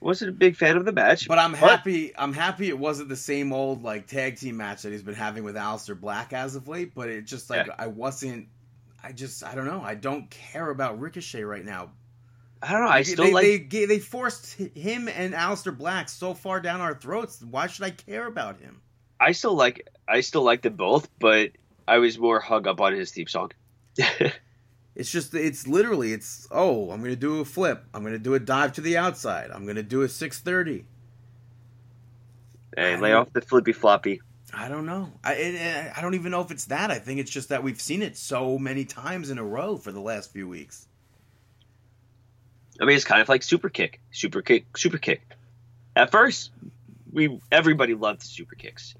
wasn't a big fan of the match, but I'm happy. I'm happy it wasn't the same old like tag team match that he's been having with Aleister Black as of late. But it just like Yeah. I wasn't. I just I don't know. I don't care about Ricochet right now. I don't know. I still they, like. they they forced him and Aleister Black so far down our throats. Why should I care about him? I still like. I still like them both, but I was more hung up on his theme song. It's just it's literally it's oh I'm gonna do a flip I'm gonna do a dive to the outside I'm gonna do a six thirty and lay off the flippy floppy. I don't know I I don't even know if it's that I think it's just that we've seen it so many times in a row for the last few weeks I mean, it's kind of like super kick, super kick, super kick. At first, we everybody loved super kicks.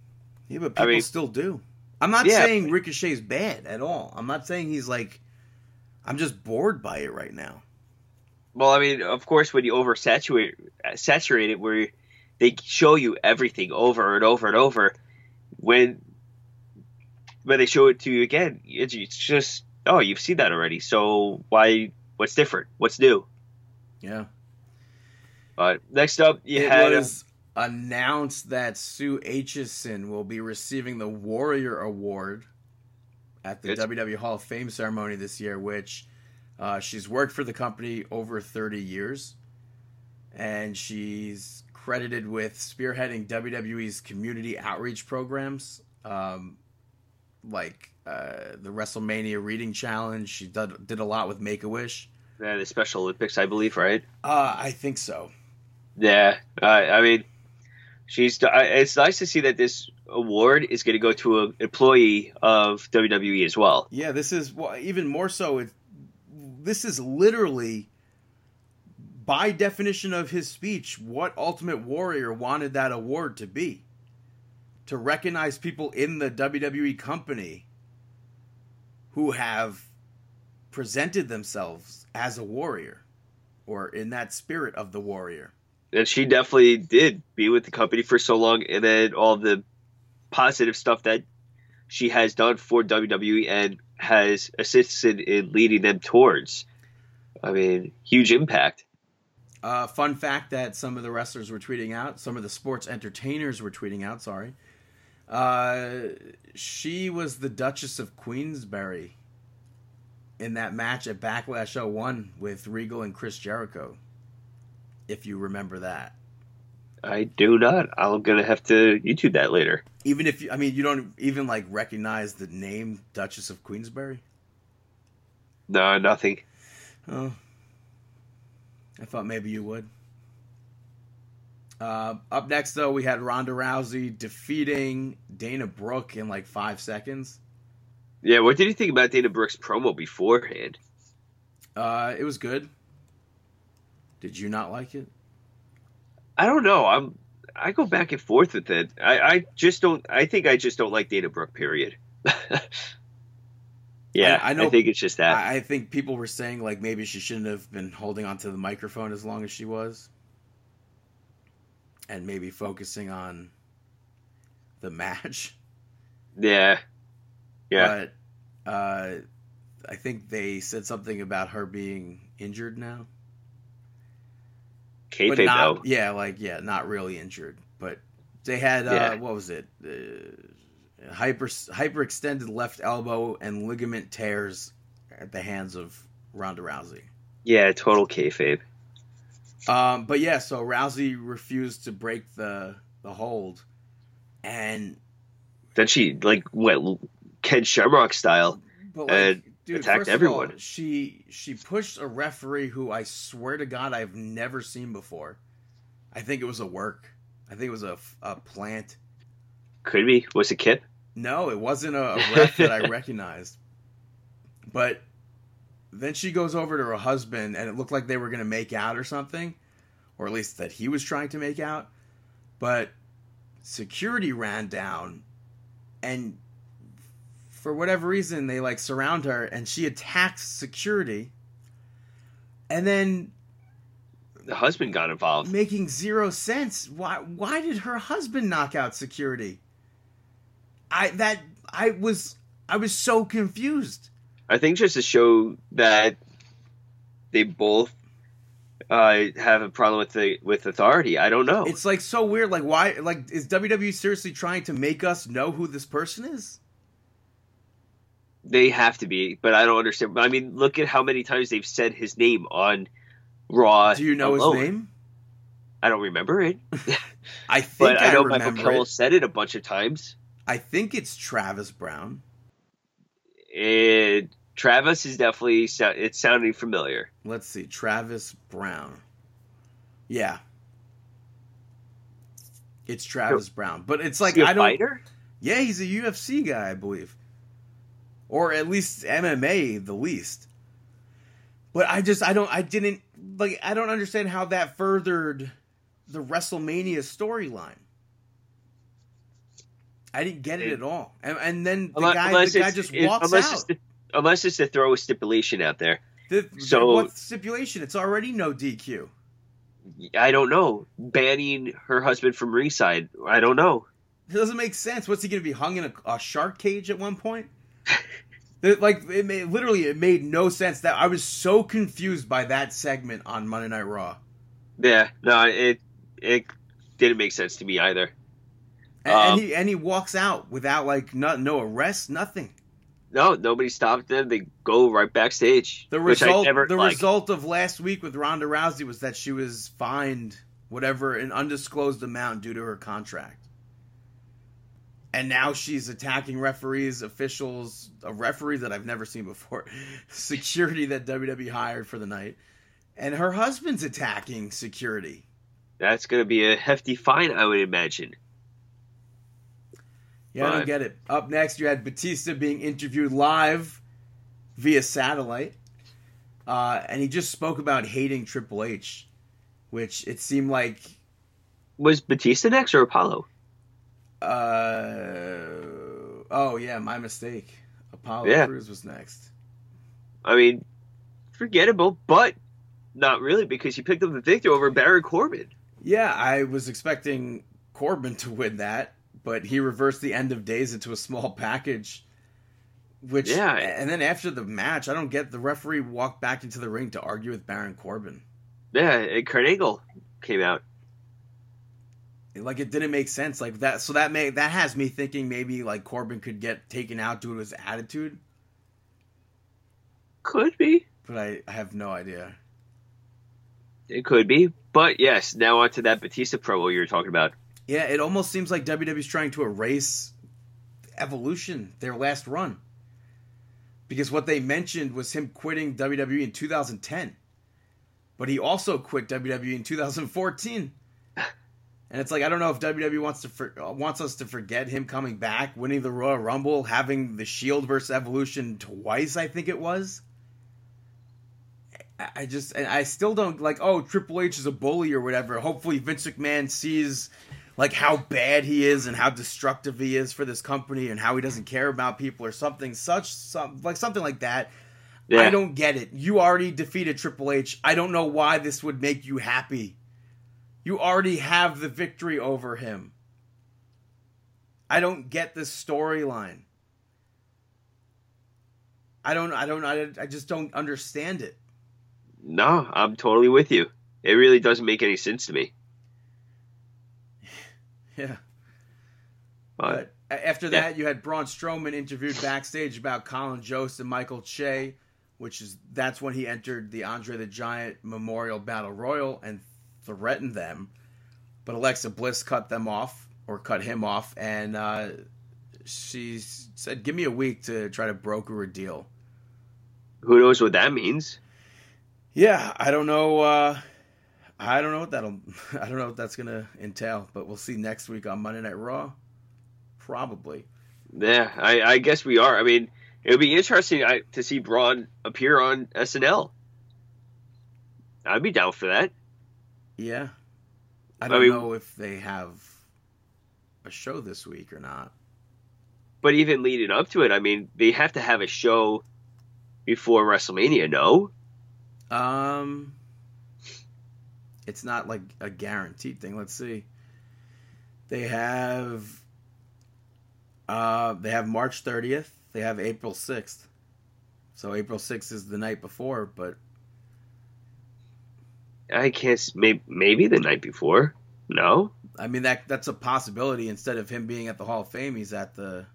yeah but I people mean- still do I'm not Yeah, saying Ricochet's bad at all I'm not saying he's like I'm just bored by it right now Well, I mean, of course, when you oversaturate saturate it, where they show you everything over and over and over, when when they show it to you again, it's, it's just oh, you've seen that already. So why? What's different? What's new? Yeah But next up, you it had was announced that Sue Aitchison will be receiving the Warrior Award at the It's- WWE Hall of Fame ceremony this year, which uh, she's worked for the company over 30 years. And she's credited with spearheading WWE's community outreach programs, um, like uh, the WrestleMania Reading Challenge. She did, did a lot with Make a Wish. Uh, the Special Olympics, I believe, right? Uh, I think so. Yeah, uh, I mean, she's. It's nice to see that this award is going to go to an employee of WWE as well. Yeah, this is well, even more so. It, this is literally, by definition of his speech, what Ultimate Warrior wanted that award to be. To recognize people in the WWE company who have presented themselves as a warrior or in that spirit of the warrior. and she definitely did be with the company for so long and then all the positive stuff that she has done for WWE and has assisted in leading them towards. I mean, huge impact. Uh, fun fact that some of the wrestlers were tweeting out, some of the sports entertainers were tweeting out, sorry. Uh, she was the Duchess of Queensberry in that match at Backlash 01 with Regal and Chris Jericho, if you remember that. I do not. I'm gonna have to YouTube that later. Even if you, I mean, you don't even like recognize the name Duchess of Queensberry. No, nothing. Oh, I thought maybe you would. Uh, up next, though, we had Ronda Rousey defeating Dana Brooke in like five seconds. Yeah, what did you think about Dana Brooks' promo beforehand? Uh, it was good. Did you not like it? I don't know. I'm I go back and forth with it. I, I just don't. I think I just don't like Dana Brooke. Period. yeah, I- I I, think it's just that. I, I think people were saying like maybe she shouldn't have been holding onto the microphone as long as she was, and maybe focusing on the match. yeah, yeah. But uh, I think they said something about her being injured now. but Kayfabe not, though. yeah, like yeah, not really injured, but they had uh, Yeah. what was it? Uh, hyper hyperextended left elbow and ligament tears at the hands of Ronda Rousey. Yeah, total kayfabe. Um, but yeah, so Rousey refused to break the the hold, and Then she like went Ken Shamrock style. but like, And dude, attacked first of everyone. all, she she pushed a referee who I swear to God I've never seen before. I think it was a work. I think it was a, a plant. Could be. Was it Kip? No, it wasn't a, a ref that I recognized. But then she goes over to her husband, and it looked like they were going to make out or something, or at least that he was trying to make out. But security ran down, and for whatever reason, they like surround her, and she attacks security. And then The husband got involved. making zero sense. Why why did her husband knock out security? I that I was I was so confused. I think just to show that they both uh, have a problem with the with authority. I don't know. It's like so weird. Like why like is WWE seriously trying to make us know who this person is? They have to be, but I don't understand. I mean, look at how many times they've said his name on Raw. Do you know alone. his name? I don't remember it, I think but I, I, know remember Michael Cole it. said it a bunch of times. I think it's Travis Browne. And Travis is definitely it's sounding familiar. Let's see, Travis Browne. Yeah. It's Travis Browne. But it's like Is he a I don't fighter? Yeah, he's a UFC guy, I believe. Or at least MMA, the least. But I just I don't I didn't like I don't understand how that furthered the WrestleMania storyline. I didn't get it at all. And, and then the Unless, guy unless the guy just walks unless out. It's to, unless it's to throw a stipulation out there. The, so- what stipulation? It's already no DQ. I don't know. Banning her husband from ringside. I don't know. It doesn't make sense. What's he going to be hung in a, a shark cage at one point? It- like it made, literally, it made no sense. That I was so confused by that segment on Monday Night Raw, Yeah, no, it it didn't make sense to me either. and, Um, and he and he walks out without like no, no arrest, nothing. No, nobody stopped them. They go right backstage. The result, the result of last week with Ronda Rousey was that she was fined whatever an undisclosed amount due to her contract. And now she's attacking referees, officials, a referee that I've never seen before, security that WWE hired for the night, and her husband's attacking security. That's going to be a hefty fine, I would imagine. Yeah, I don't get it. Up next, you had Batista being interviewed live via satellite, uh, and he just spoke about hating Triple H, which it seemed like Was Batista next or Apollo? Uh oh yeah, my mistake. Apollo Yeah. Crews was next. I mean, forgettable, but not really because he picked up the victory over Baron Corbin. Yeah, I was expecting Corbin to win that, but he reversed the end of days into a small package. Which Yeah. and then after the match, I don't get the referee walked back into the ring to argue with Baron Corbin. Yeah, and Kurt Angle came out. Like it didn't make sense like that. So that may that has me thinking maybe like Corbin could get taken out due to his attitude, Could be. but I, I have no idea. It could be. But yes, now on to that Batista promo you were talking about. Yeah, it almost seems like WWE's trying to erase Evolution, their last run. Because what they mentioned was him quitting WWE in 2010. But he also quit WWE in 2014. And it's like I don't know if WWE wants to for, uh, wants us to forget him coming back, winning the Royal Rumble, having the Shield versus Evolution twice, I think it was. I- I just and I still don't like oh Triple H is a bully or whatever. Hopefully Vince McMahon sees like how bad he is and how destructive he is for this company and how he doesn't care about people or something such some like something like that. Yeah. I don't get it. You already defeated Triple H. I don't know why this would make you happy. You already have the victory over him. I don't get this storyline. I don't I don't I, I just don't understand it. No, I'm totally with you. It really doesn't make any sense to me. Yeah. But But after Yeah. that, you had Braun Strowman interviewed backstage about Colin Jost and Michael Che, which is that's when he entered the Andre the Giant Memorial Battle Royal and threatened them. But Alexa Bliss cut them off or cut him off, and uh, she said, "Give me a week to try to broker a deal." who knows what that means? Yeah, I don't know. Uh, I don't know what that'll. I don't know what that's gonna entail, but we'll see next week on Monday Night Raw. Probably. Yeah, I, I guess we are. I mean, it would be interesting I, to see Braun appear on SNL. I'd be down for that. Yeah. I I don't mean- know if they have a show this week or not. But even leading up to it, I mean, they have to have a show before WrestleMania, no? Um it's not like a guaranteed thing. Let's see. They have uh they have March 30th. They have April 6th. So April 6th is the night before, but I guess maybe, maybe the night before. No? I mean that that's a possibility. Instead of him being at the Hall of Fame, he's at the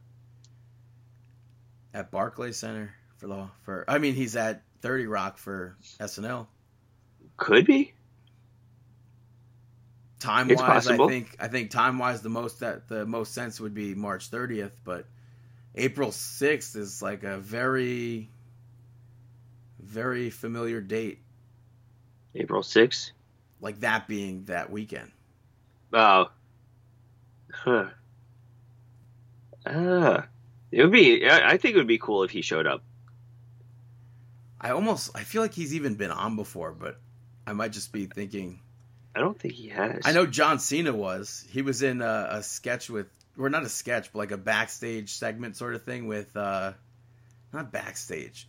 at Barclays Center for the for. I mean, he's at Thirty Rock for SNL. Could be. Time wise, I think I think time wise the most that the most sense would be March 30th, but April 6th is like a very very familiar date, April 6th? like that being that weekend. Oh. Huh. Ah. It would be, I I think it would be cool if he showed up. I almost I feel like he's even been on before, but I might just be thinking I don't think he has. I know John Cena was. He was in a, a sketch with, or not a sketch, but like a backstage segment sort of thing with, uh not backstage.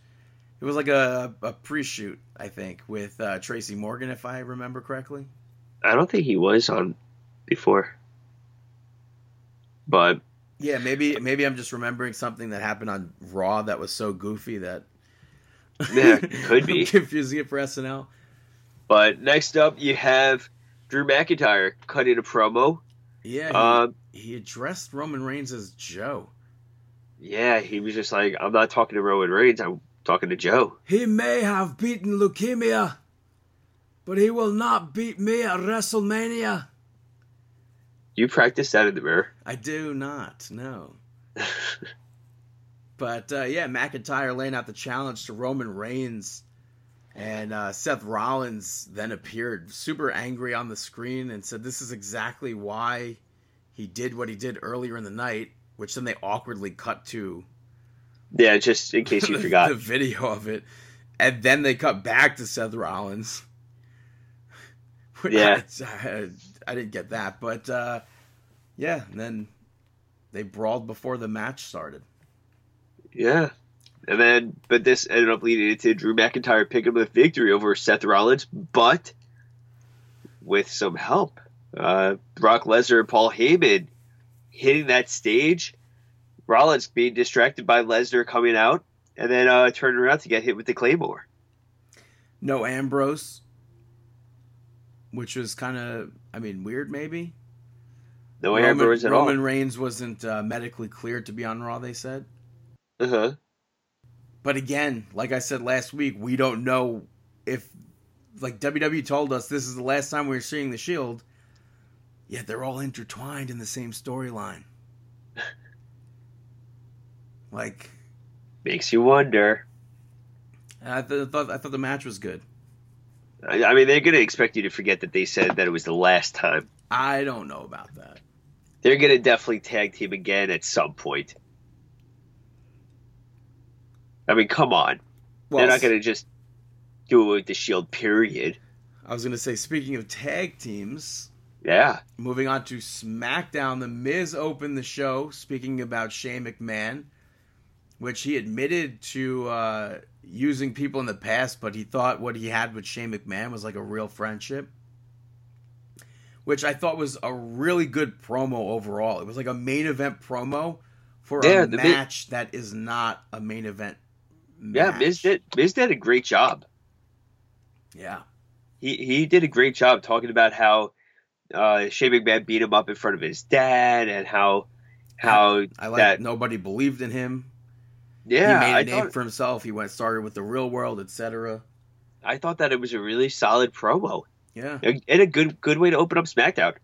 It was like a, a pre-shoot, I think, with uh, Tracy Morgan, if I remember correctly. I don't think he was on before. But Yeah, maybe maybe I'm just remembering something that happened on Raw that was so goofy that Yeah, could be. Confusing it for SNL. but next up you have Drew McIntyre cutting a promo. Yeah, he, Um, he addressed Roman Reigns as Joe. yeah, he was just like, I'm not talking to Roman Reigns. I'm talking to Joe. He may have beaten leukemia, but he will not beat me at WrestleMania. You practice that in the mirror. I do not, no. But uh, yeah, McIntyre laying out the challenge to Roman Reigns. And uh, Seth Rollins then appeared super angry on the screen and said this is exactly why he did what he did earlier in the night, which then they awkwardly cut to Yeah, just in case you forgot. the video of it. And then they cut back to Seth Rollins. Yeah. I, I didn't get that. But uh, yeah, and then they brawled before the match started. Yeah. And then, but this ended up leading into Drew McIntyre picking up the victory over Seth Rollins, but with some help. Uh, Brock Lesnar and Paul Heyman hitting that stage. Rollins being distracted by Lesnar coming out, and then uh, turning around to get hit with the Claymore. No Ambrose, which was kind of, I mean, weird maybe. No Roman, Ambrose at all. Roman Reigns wasn't uh, medically cleared to be on Raw, they said. Uh huh. But again, like I said last week, we don't know if, like WWE told us, this is the last time we are seeing the Shield. Yet they're all intertwined in the same storyline. Like, Makes you wonder. I th- thought I thought the match was good. I, I mean, they're going to expect you to forget that they said that it was the last time. I don't know about that. They're going to definitely tag team again at some point. I mean, come on. Well, They're not going to just do it with the Shield, period. I was going to say, speaking of tag teams, Yeah. Moving on to SmackDown, The Miz opened the show speaking about Shane McMahon, which he admitted to uh, using people in the past, but he thought what he had with Shane McMahon was like a real friendship. Which I thought was a really good promo overall. It was like a main event promo for Yeah, a match that is not a main event. Yeah. Miz did Miz did a great job. Yeah. He he did a great job talking about how uh, Shane McMahon beat him up in front of his dad and how how I like that nobody believed in him. Yeah he made a I name thought, for himself. He went started with the real world, etc. I thought that it was a really solid promo Yeah, and a good good way to open up SmackDown.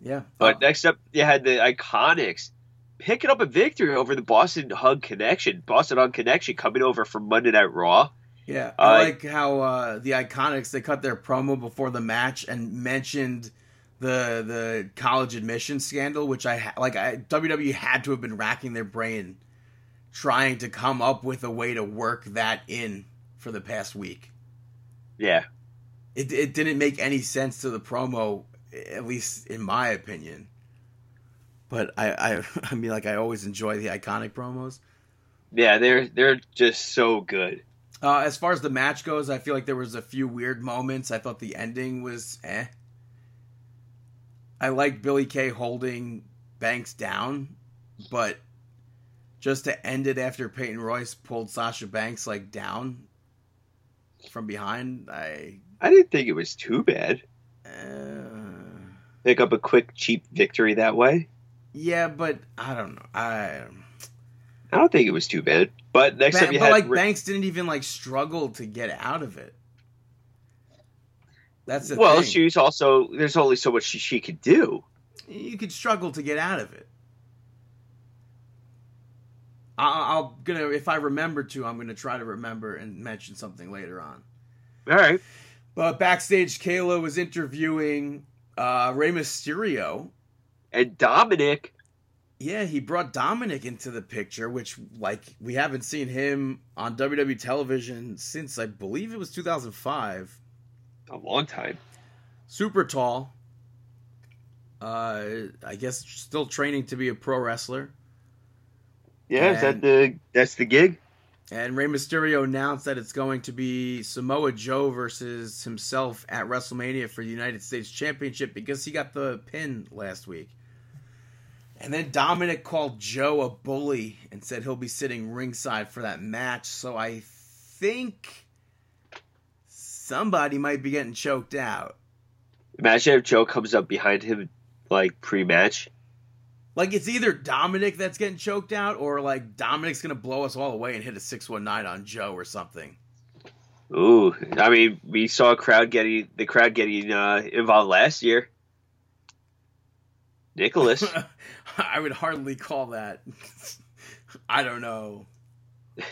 yeah. But Oh, next up, you had the Iconics picking up a victory over the Boss 'n' Hug Connection. Boss 'n' Hug Connection coming over from Monday Night Raw. yeah, I uh, like how uh, the Iconics they cut their promo before the match and mentioned the the college admission scandal, which I ha- like. I, WWE had to have been racking their brain trying to come up with a way to work that in for the past week. Yeah, It it didn't make any sense to the promo, at least in my opinion. But I I, I mean, like I always enjoy the iconic promos. yeah, they're they're just so good. Uh, as far as the match goes, I feel like there was a few weird moments. I thought the ending was eh. I liked Billy Kay holding Banks down, but just to end it after Peyton Royce pulled Sasha Banks like down from behind, I I didn't think it was too bad. uh, Pick up a quick cheap victory that way. yeah, but I don't know. I I don't think it was too bad. But next Ba- up, you but had like Banks didn't even like struggle to get out of it. That's the well, thing. she's also there's only so much she, she could do. you could struggle to get out of it. I- I'll gonna if I remember to, I'm gonna try to remember and mention something later on. All right. But backstage, Kayla was interviewing uh, Rey Mysterio. And Dominic, Yeah, he brought Dominic into the picture, which like we haven't seen him on WWE television since I believe it was 2005. a long time. super tall. Uh, I guess still training to be a pro wrestler. Yeah, is that the that's the gig? And Rey Mysterio announced that it's going to be Samoa Joe versus himself at WrestleMania for the United States Championship because he got the pin last week. And then Dominic called Joe a bully and said he'll be sitting ringside for that match. So I think somebody might be getting choked out. Imagine if Joe comes up behind him like pre-match. Like it's either Dominic that's getting choked out, or like Dominic's gonna blow us all away and hit a six one nine on Joe or something. Ooh, I mean, we saw a crowd getting the crowd getting uh, involved last year. Nicholas, I would hardly call that. I don't know.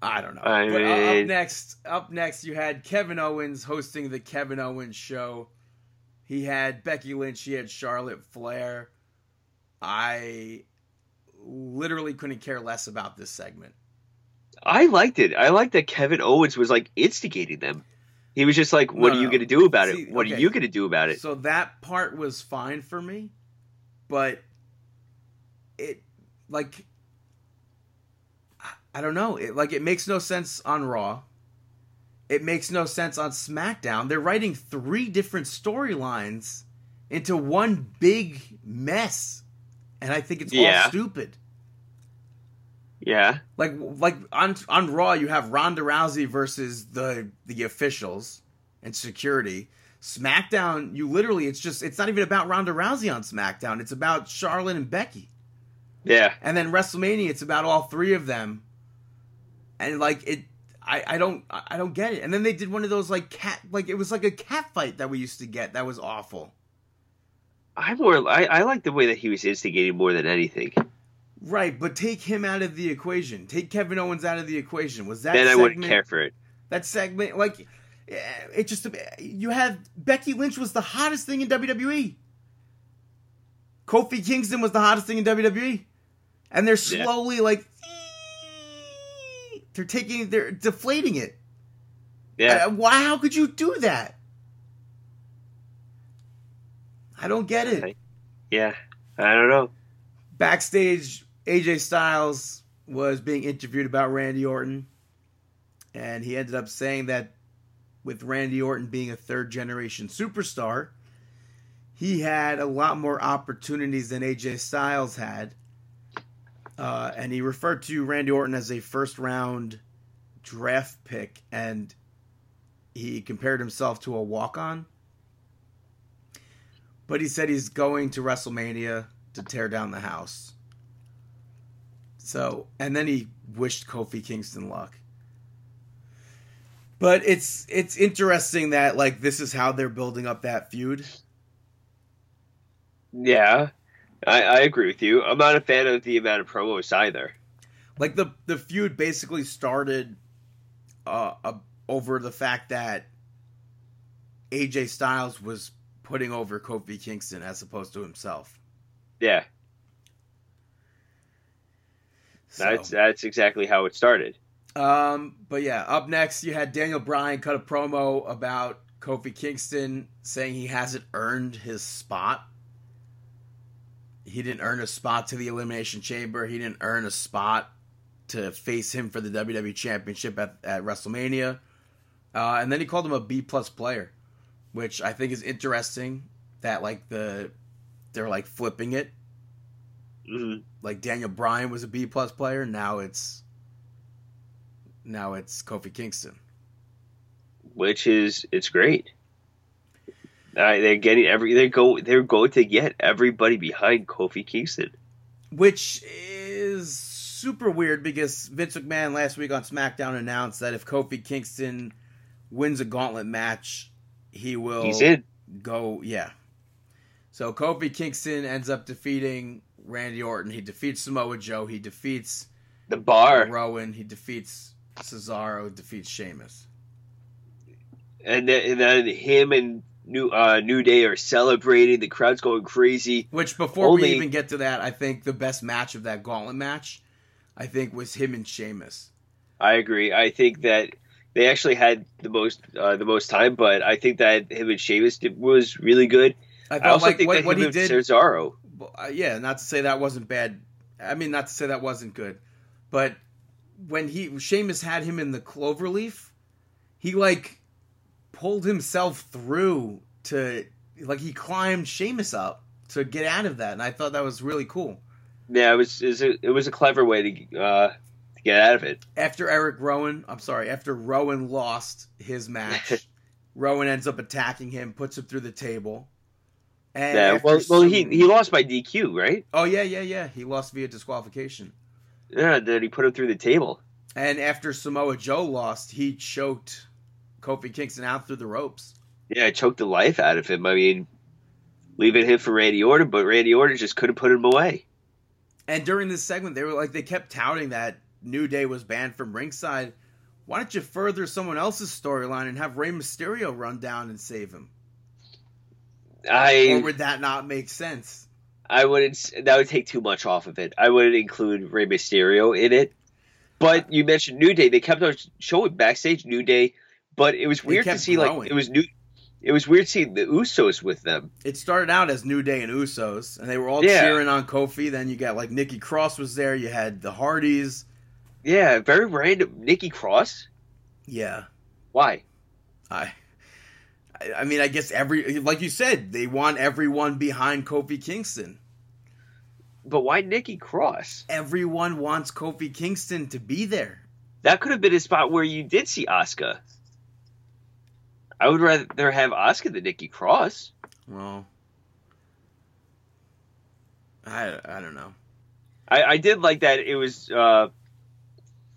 I don't know. I but uh, up next, up next, you had Kevin Owens hosting the Kevin Owens show. He had Becky Lynch. He had Charlotte Flair. I literally couldn't care less about this segment. I liked it. I liked that Kevin Owens was like instigating them. He was just like, "What No, are you no. going to do about See, it? What okay. are you going to do about it?" So that part was fine for me, but it like I- I don't know. It like it makes no sense on Raw. It makes no sense on SmackDown. They're writing three different storylines into one big mess, and I think it's Yeah. all stupid. Yeah, Like like on on Raw, you have Ronda Rousey versus the the officials and security. SmackDown, you literally it's just it's not even about Ronda Rousey on SmackDown. It's about Charlotte and Becky. yeah. And then WrestleMania, it's about all three of them. And like it I, I don't I don't get it. And then they did one of those like cat like it was like a cat fight that we used to get that was awful. I more. I, I like the way that he was instigating more than anything. Right, but take him out of the equation. Take Kevin Owens out of the equation. Was that then I wouldn't care for it. that segment like eh, it just you have Becky Lynch was the hottest thing in WWE. Kofi Kingston was the hottest thing in WWE. And they're Yeah. slowly like they're taking they're deflating it. Yeah, Uh, why how could you do that? I don't get it. Yeah, I don't know. Backstage, AJ Styles was being interviewed about Randy Orton, and he ended up saying that with Randy Orton being a third generation superstar, he had a lot more opportunities than AJ Styles had. Uh, and he referred to Randy Orton as a first round draft pick, and he compared himself to a walk on. But he said he's going to WrestleMania to tear down the house. So, and then he wished Kofi Kingston luck. But it's it's interesting that like this is how they're building up that feud. Yeah, I, I agree with you. I'm not a fan of the amount of promos either. Like the the feud basically started uh, uh over the fact that AJ Styles was putting over Kofi Kingston as opposed to himself. Yeah, So, that's that's exactly how it started. Um, but yeah, up next you had Daniel Bryan cut a promo about Kofi Kingston saying he hasn't earned his spot. He didn't earn a spot to the Elimination Chamber. He didn't earn a spot to face him for the WWE Championship at, at WrestleMania. Uh, and then he called him a B plus player, which I think is interesting. That like the they're like flipping it. Mhm. Like Daniel Bryan was a B plus player. Now it's now it's Kofi Kingston. Which is it's great. Uh, they're getting every they go they're going to get everybody behind Kofi Kingston. which is super weird because Vince McMahon last week on SmackDown announced that if Kofi Kingston wins a gauntlet match, he will He's in. go. Yeah. So Kofi Kingston ends up defeating Randy Orton. He defeats Samoa Joe. He defeats The bar, Rowan. He defeats Cesaro. Defeats Sheamus. and then, and then him and New uh, New Day are celebrating. The crowd's going crazy. Which before Only- we even get to that, I think the best match of that gauntlet match, I think was him and Sheamus. I agree. I think that they actually had the most uh, the most time, but I think that him and Sheamus did, was really good. I I also like think what, that what he did. Cesaro. Uh, yeah, not to say that wasn't bad. I mean, not to say that wasn't good, but when he Sheamus had him in the cloverleaf, he like pulled himself through to like he climbed Sheamus up to get out of that, and I thought that was really cool. Yeah, it was it was a, it was a clever way to uh, to get out of it. After Eric Rowan, I'm sorry, after Rowan lost his match, Rowan ends up attacking him, puts him through the table. And Yeah, well, well, he he lost by DQ, right? oh yeah, yeah, yeah, he lost via disqualification. Yeah, then he put him through the table. And after Samoa Joe lost, he choked Kofi Kingston out through the ropes. Yeah, choked the life out of him. I mean, leaving him for Randy Orton, but Randy Orton just couldn't put him away. And during this segment, they were like, they kept touting that New Day was banned from ringside. Why don't you further someone else's storyline and have Rey Mysterio run down and save him? Or I would that not make sense? I wouldn't. That would take too much off of it. I wouldn't include Rey Mysterio in it. But you mentioned New Day. They kept on showing backstage New Day, but it was weird to see growing. like it was new. It was weird seeing the Usos with them. It started out as New Day and Usos, and they were all Yeah. cheering on Kofi. Then you got like Nikki Cross was there. You had the Hardys. Yeah, very random. Nikki Cross. Yeah, Why? I, I I mean, I guess every like you said, they want everyone behind Kofi Kingston. But why Nikki Cross? Everyone wants Kofi Kingston to be there. That could have been a spot where you did see Asuka. I would rather have Asuka than Nikki Cross. Well, I I don't know. I, I did like that it was uh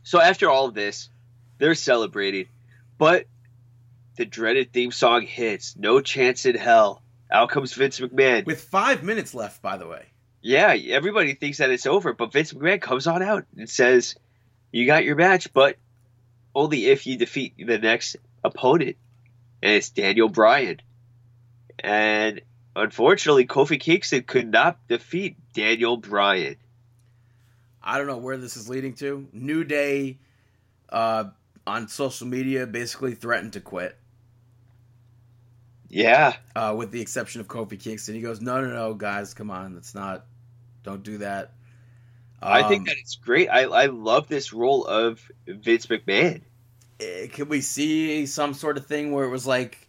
so after all of this, they're celebrating, but the dreaded theme song hits. No chance in hell. Out comes Vince McMahon. With five minutes left, by the way. Yeah, everybody thinks that it's over, but Vince McMahon comes on out and says, "You got your match, but only if you defeat the next opponent." And it's Daniel Bryan. And unfortunately, Kofi Kingston could not defeat Daniel Bryan. I don't know where this is leading to. New Day uh, on social media basically threatened to quit. Yeah, uh, with the exception of Kofi Kingston. He goes, "No, no, no, guys, come on, that's not. Don't do that." I Um, think that it's great. I I love this role of Vince McMahon. Eh, Can we see some sort of thing where it was like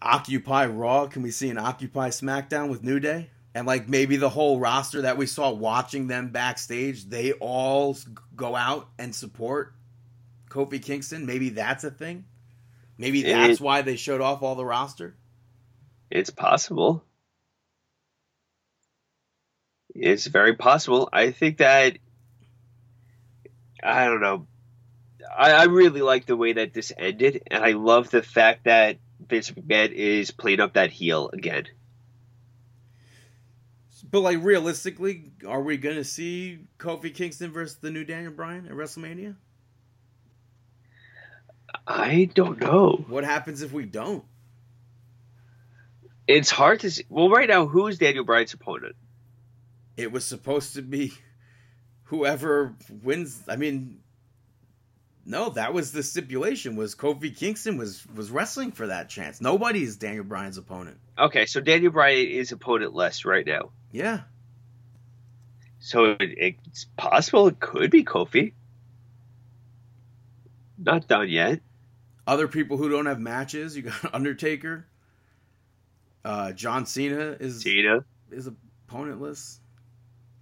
Occupy Raw? Can we see an Occupy SmackDown with New Day? And like maybe the whole roster that we saw watching them backstage, they all go out and support Kofi Kingston. Maybe that's a thing. Maybe It- that's why they showed off all the roster. It's possible. It's very possible. I think that I don't know. I, I really like the way that this ended, and I love the fact that Vince McMahon is playing up that heel again. But like realistically, are we gonna see Kofi Kingston versus the new Daniel Bryan at WrestleMania? I don't know. What happens if we don't? It's hard to see. Well, right now, who's Daniel Bryan's opponent? It was supposed to be whoever wins. I mean, no, that was the stipulation. Was Kofi Kingston was was wrestling for that chance? Nobody is Daniel Bryan's opponent. Okay, so Daniel Bryan is opponentless right now. Yeah, So it, it's possible it could be Kofi. Not done yet. other people who don't have matches. You got Undertaker. Uh, John Cena is Cena. is opponentless.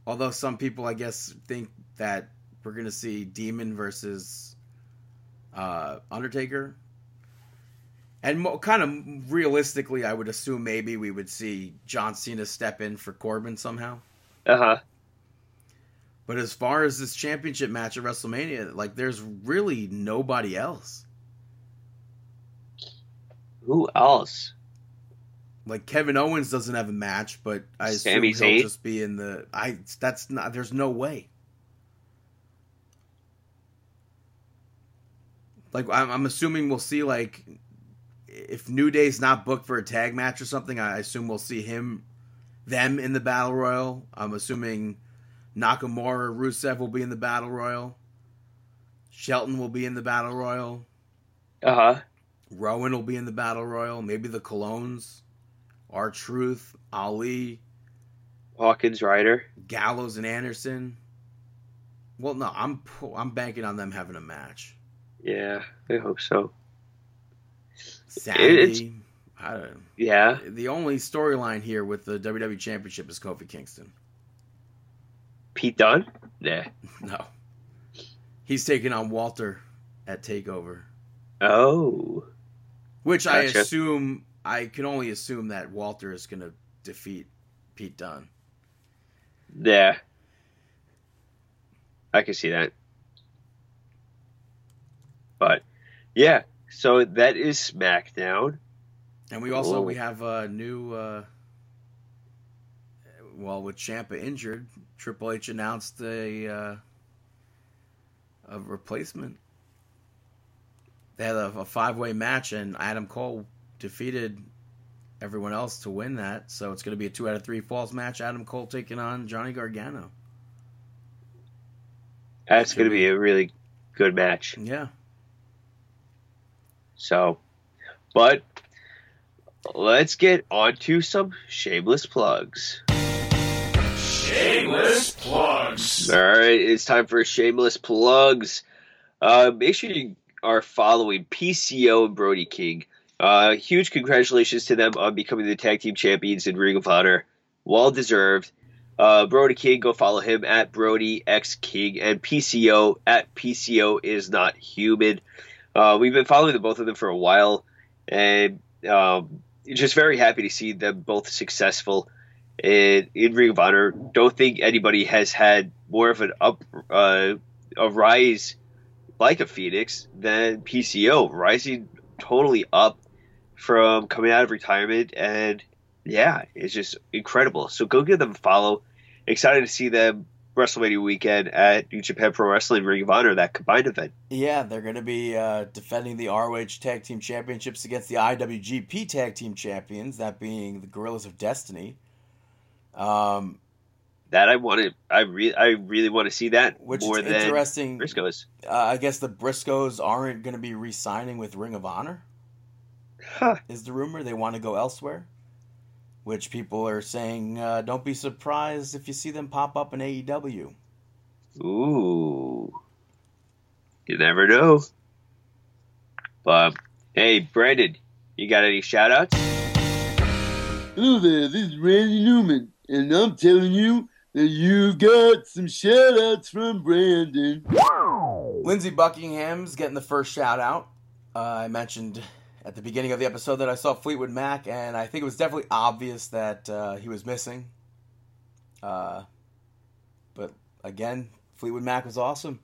Although some people, I guess, think that we're gonna see Demon versus uh, Undertaker, and mo- kind of realistically, I would assume maybe we would see John Cena step in for Corbin somehow. Uh huh. But as far as this championship match at WrestleMania, like there's really nobody else. Who else? Like Kevin Owens doesn't have a match, but I assume he'll just be in the. I that's not. There's no way. Like I'm, I'm assuming we'll see like if New Day's not booked for a tag match or something, I assume we'll see him, them in the battle royal. I'm assuming Nakamura, Rusev will be in the battle royal. Shelton will be in the battle royal. Uh huh. Rowan will be in the battle royal. Maybe the Colóns, R Truth, Ali, Hawkins Ryder. Gallows, and Anderson. Well, no, I'm I'm banking on them having a match. Yeah, I hope so. Sanity. I don't, Yeah. the only storyline here with the WWE Championship is Kofi Kingston. Pete Dunne? Nah. No, he's taking on Walter at Takeover, Oh. which I assume I can only assume that Walter is going to defeat Pete Dunne. Yeah. I can see that. But yeah, so that is SmackDown. And we also Whoa. we have a new uh well with Ciampa injured, Triple H announced a uh a replacement. They had a, a five way match and Adam Cole defeated everyone else to win that. So it's gonna be a two out of three falls match, Adam Cole taking on Johnny Gargano. That's going to be a really good match. Yeah. So, but let's get on to some shameless plugs. Shameless plugs. All right, it's time for shameless plugs. Uh, make sure you are following PCO and Brody King. Uh, huge congratulations to them on becoming the tag team champions in Ring of Honor. Well deserved. Uh, Brody King, go follow him at Brody X King and PCO at PCO is not human. Uh, we've been following the both of them for a while, and um, just very happy to see them both successful in, in Ring of Honor. Don't think anybody has had more of an up uh, a rise like a Phoenix than PCO, rising totally up from coming out of retirement, and yeah, it's just incredible. So go give them a follow. Excited to see them WrestleMania weekend at New Japan Pro Wrestling Ring of Honor, that combined event. Yeah, they're going to be uh, defending the ROH Tag Team Championships against the IWGP Tag Team Champions, that being the Guerrillas of Destiny. Um, That I wanted, I really, I really want to see that which more is than interesting. Briscoes. Uh, I guess the Briscoes aren't going to be re-signing with Ring of Honor. Huh. is the rumor. They want to go elsewhere, which people are saying uh, don't be surprised if you see them pop up in AEW. Ooh. You never know. But hey, Brandon, you got any shout outs? Hello there, this is Randy Newman, and I'm telling you that you got some shout outs from Brandon. Lindsey Buckingham's getting the first shout out. Uh, I mentioned at the beginning of the episode that I saw Fleetwood Mac, and I think it was definitely obvious that uh, he was missing. Uh, but again, Fleetwood Mac was awesome.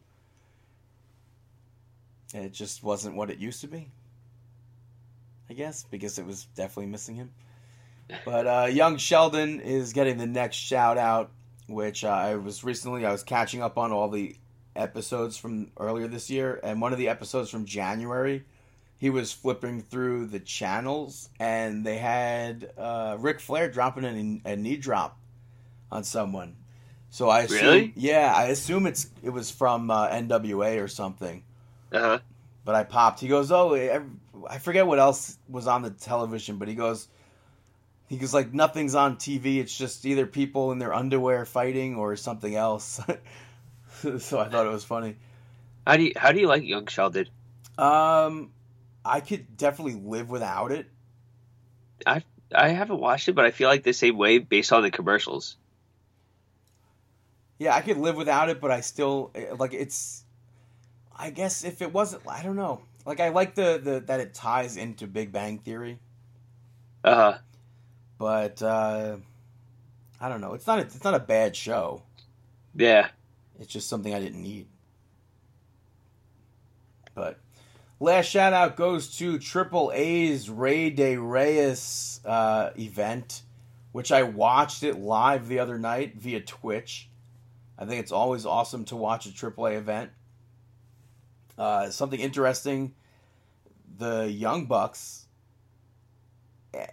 It just wasn't what it used to be. I guess because it was definitely missing him. But uh, young Sheldon is getting the next shout out, which uh, I was recently I was catching up on all the episodes from earlier this year, and one of the episodes from January, he was flipping through the channels, and they had uh, Ric Flair dropping a, a knee drop on someone. So I assume, Really? yeah, I assume it's it was from uh, NWA or something. Uh huh. But I popped. He goes, "Oh, I forget what else was on the television." But he goes, he goes like nothing's on TV. It's just either people in their underwear fighting or something else. so I thought it was funny. How do you how do you like Young Sheldon? Um, I could definitely live without it. I I haven't watched it, but I feel like the same way based on the commercials. Yeah, I could live without it, but I still eh, like it's. I guess if it wasn't, I don't know. Like I like the the that it ties into Big Bang Theory, Uh huh. but uh I don't know. It's not a, it's not a bad show. Yeah. It's just something I didn't need. But last shout out goes to Triple A's Rey de Reyes uh, event, which I watched it live the other night via Twitch. I think it's always awesome to watch a AAA event. Uh, something interesting: the Young Bucks,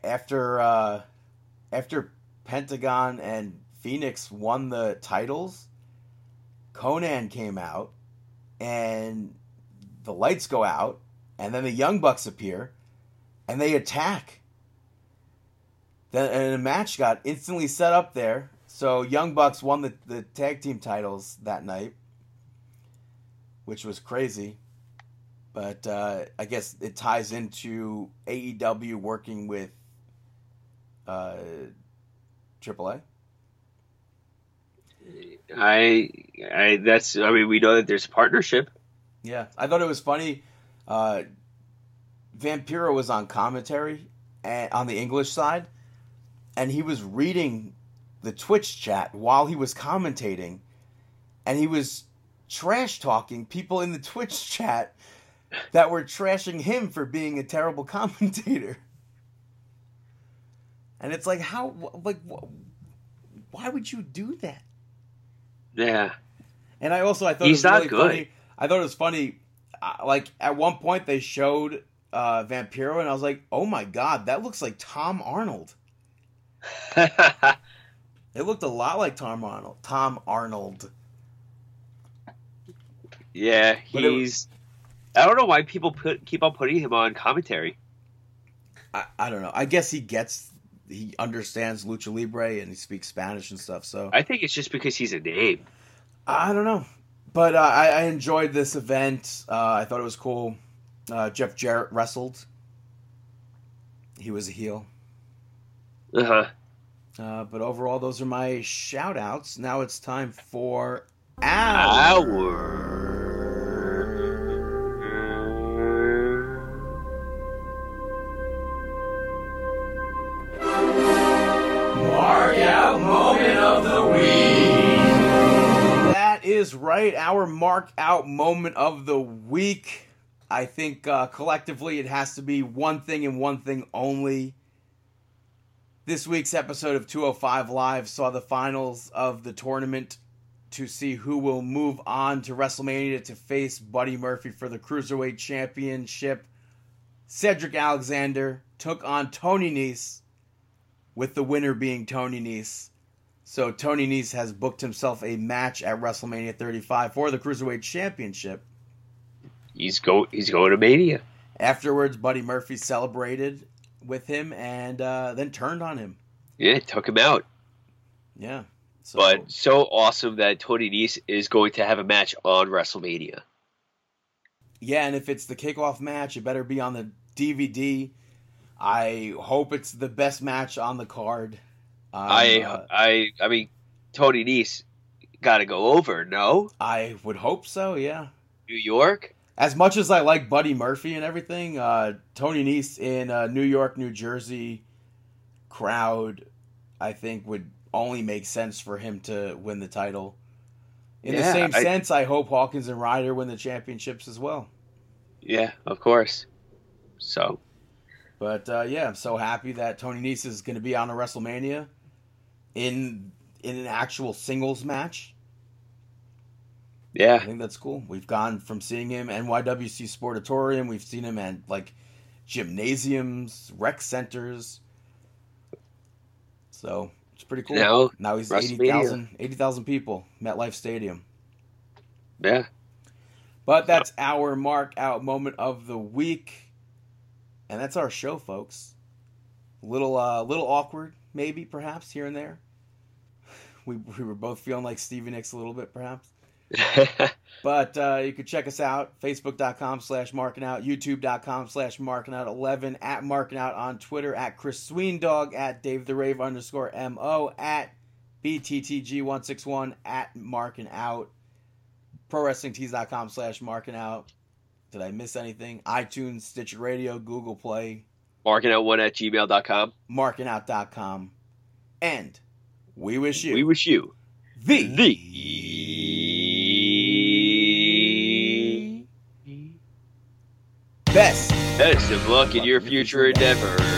after uh, after Pentagon and Fénix won the titles, Konnan came out, and the lights go out, and then the Young Bucks appear, and they attack. Then and a match got instantly set up there. So Young Bucks won the, the tag team titles that night, which was crazy. But uh, I guess it ties into AEW working with uh, AAA. I I that's I mean we know that there's partnership. Yeah, I thought it was funny. Uh, Vampiro was on commentary and, on the English side, and he was reading the Twitch chat while he was commentating, and he was trash talking people in the Twitch chat that were trashing him for being a terrible commentator. And it's like, how, like, wh- why would you do that? Yeah. And I also I thought He's it was not really good. funny. I thought it was funny. Uh, like at one point they showed uh, Vampiro, and I was like, "Oh my god, that looks like Tom Arnold." It looked a lot like Tom Arnold. Tom Arnold. yeah, he's. I don't know why people put keep on putting him on commentary. I, I don't know. I guess he gets he understands lucha libre and he speaks Spanish and stuff. So I think it's just because he's a name. I don't know, but uh, I, I enjoyed this event. Uh, I thought it was cool. Uh, Jeff Jarrett wrestled. He was a heel. Uh huh. Uh, but overall, those are my shout outs. Now it's time for our. Mark right. Our mark out moment of the week. I think uh, collectively it has to be one thing and one thing only. This week's episode of 205 Live saw the finals of the tournament to see who will move on to WrestleMania to face Buddy Murphy for the Cruiserweight Championship. Cedric Alexander took on Tony Nese, with the winner being Tony Nese. So Tony Nese has booked himself a match at WrestleMania 35 for the Cruiserweight Championship. He's go. He's going to Mania. Afterwards, Buddy Murphy celebrated with him and uh, then turned on him. Yeah, took him out. Yeah. So, But so awesome that Tony Nese is going to have a match on WrestleMania. yeah, and if it's the kickoff match, it better be on the DVD. I hope it's the best match on the card. I uh, I I mean Tony Nese got to go over. No, I would hope so. Yeah. New York. As much as I like Buddy Murphy and everything, uh, Tony Nese in uh, New York, New Jersey crowd, I think would only make sense for him to win the title. In the same I- sense, I hope Hawkins and Ryder win the championships as well. Yeah, of course. So But uh, yeah, I'm so happy that Tony Nese is going to be on a WrestleMania in in an actual singles match. Yeah, I think that's cool. We've gone from seeing him NYWC Sportatorium, we've seen him at like gymnasiums, rec centers. So it's pretty cool. Now, now he's WrestleMania. 80,000 80,000 people, MetLife Stadium. yeah. But that's our mark out moment of the week. And that's our show, folks. Little uh little awkward, maybe, perhaps, here and there. We, we were both feeling like Stevie Nicks a little bit, perhaps. But uh, you can check us out, facebook.com slash marking out, youtube.com slash marking out 11, at marking out on Twitter, at Chris Sweendog, at Dave the Rave underscore MO, at BTTG161, at marking out, prowrestlingtees.com slash marking out. Did I miss anything? iTunes, Stitcher Radio, Google Play, Marking out one at gmail.com. markingout.com. And we wish you We wish you the, the best. best of luck in your future endeavors.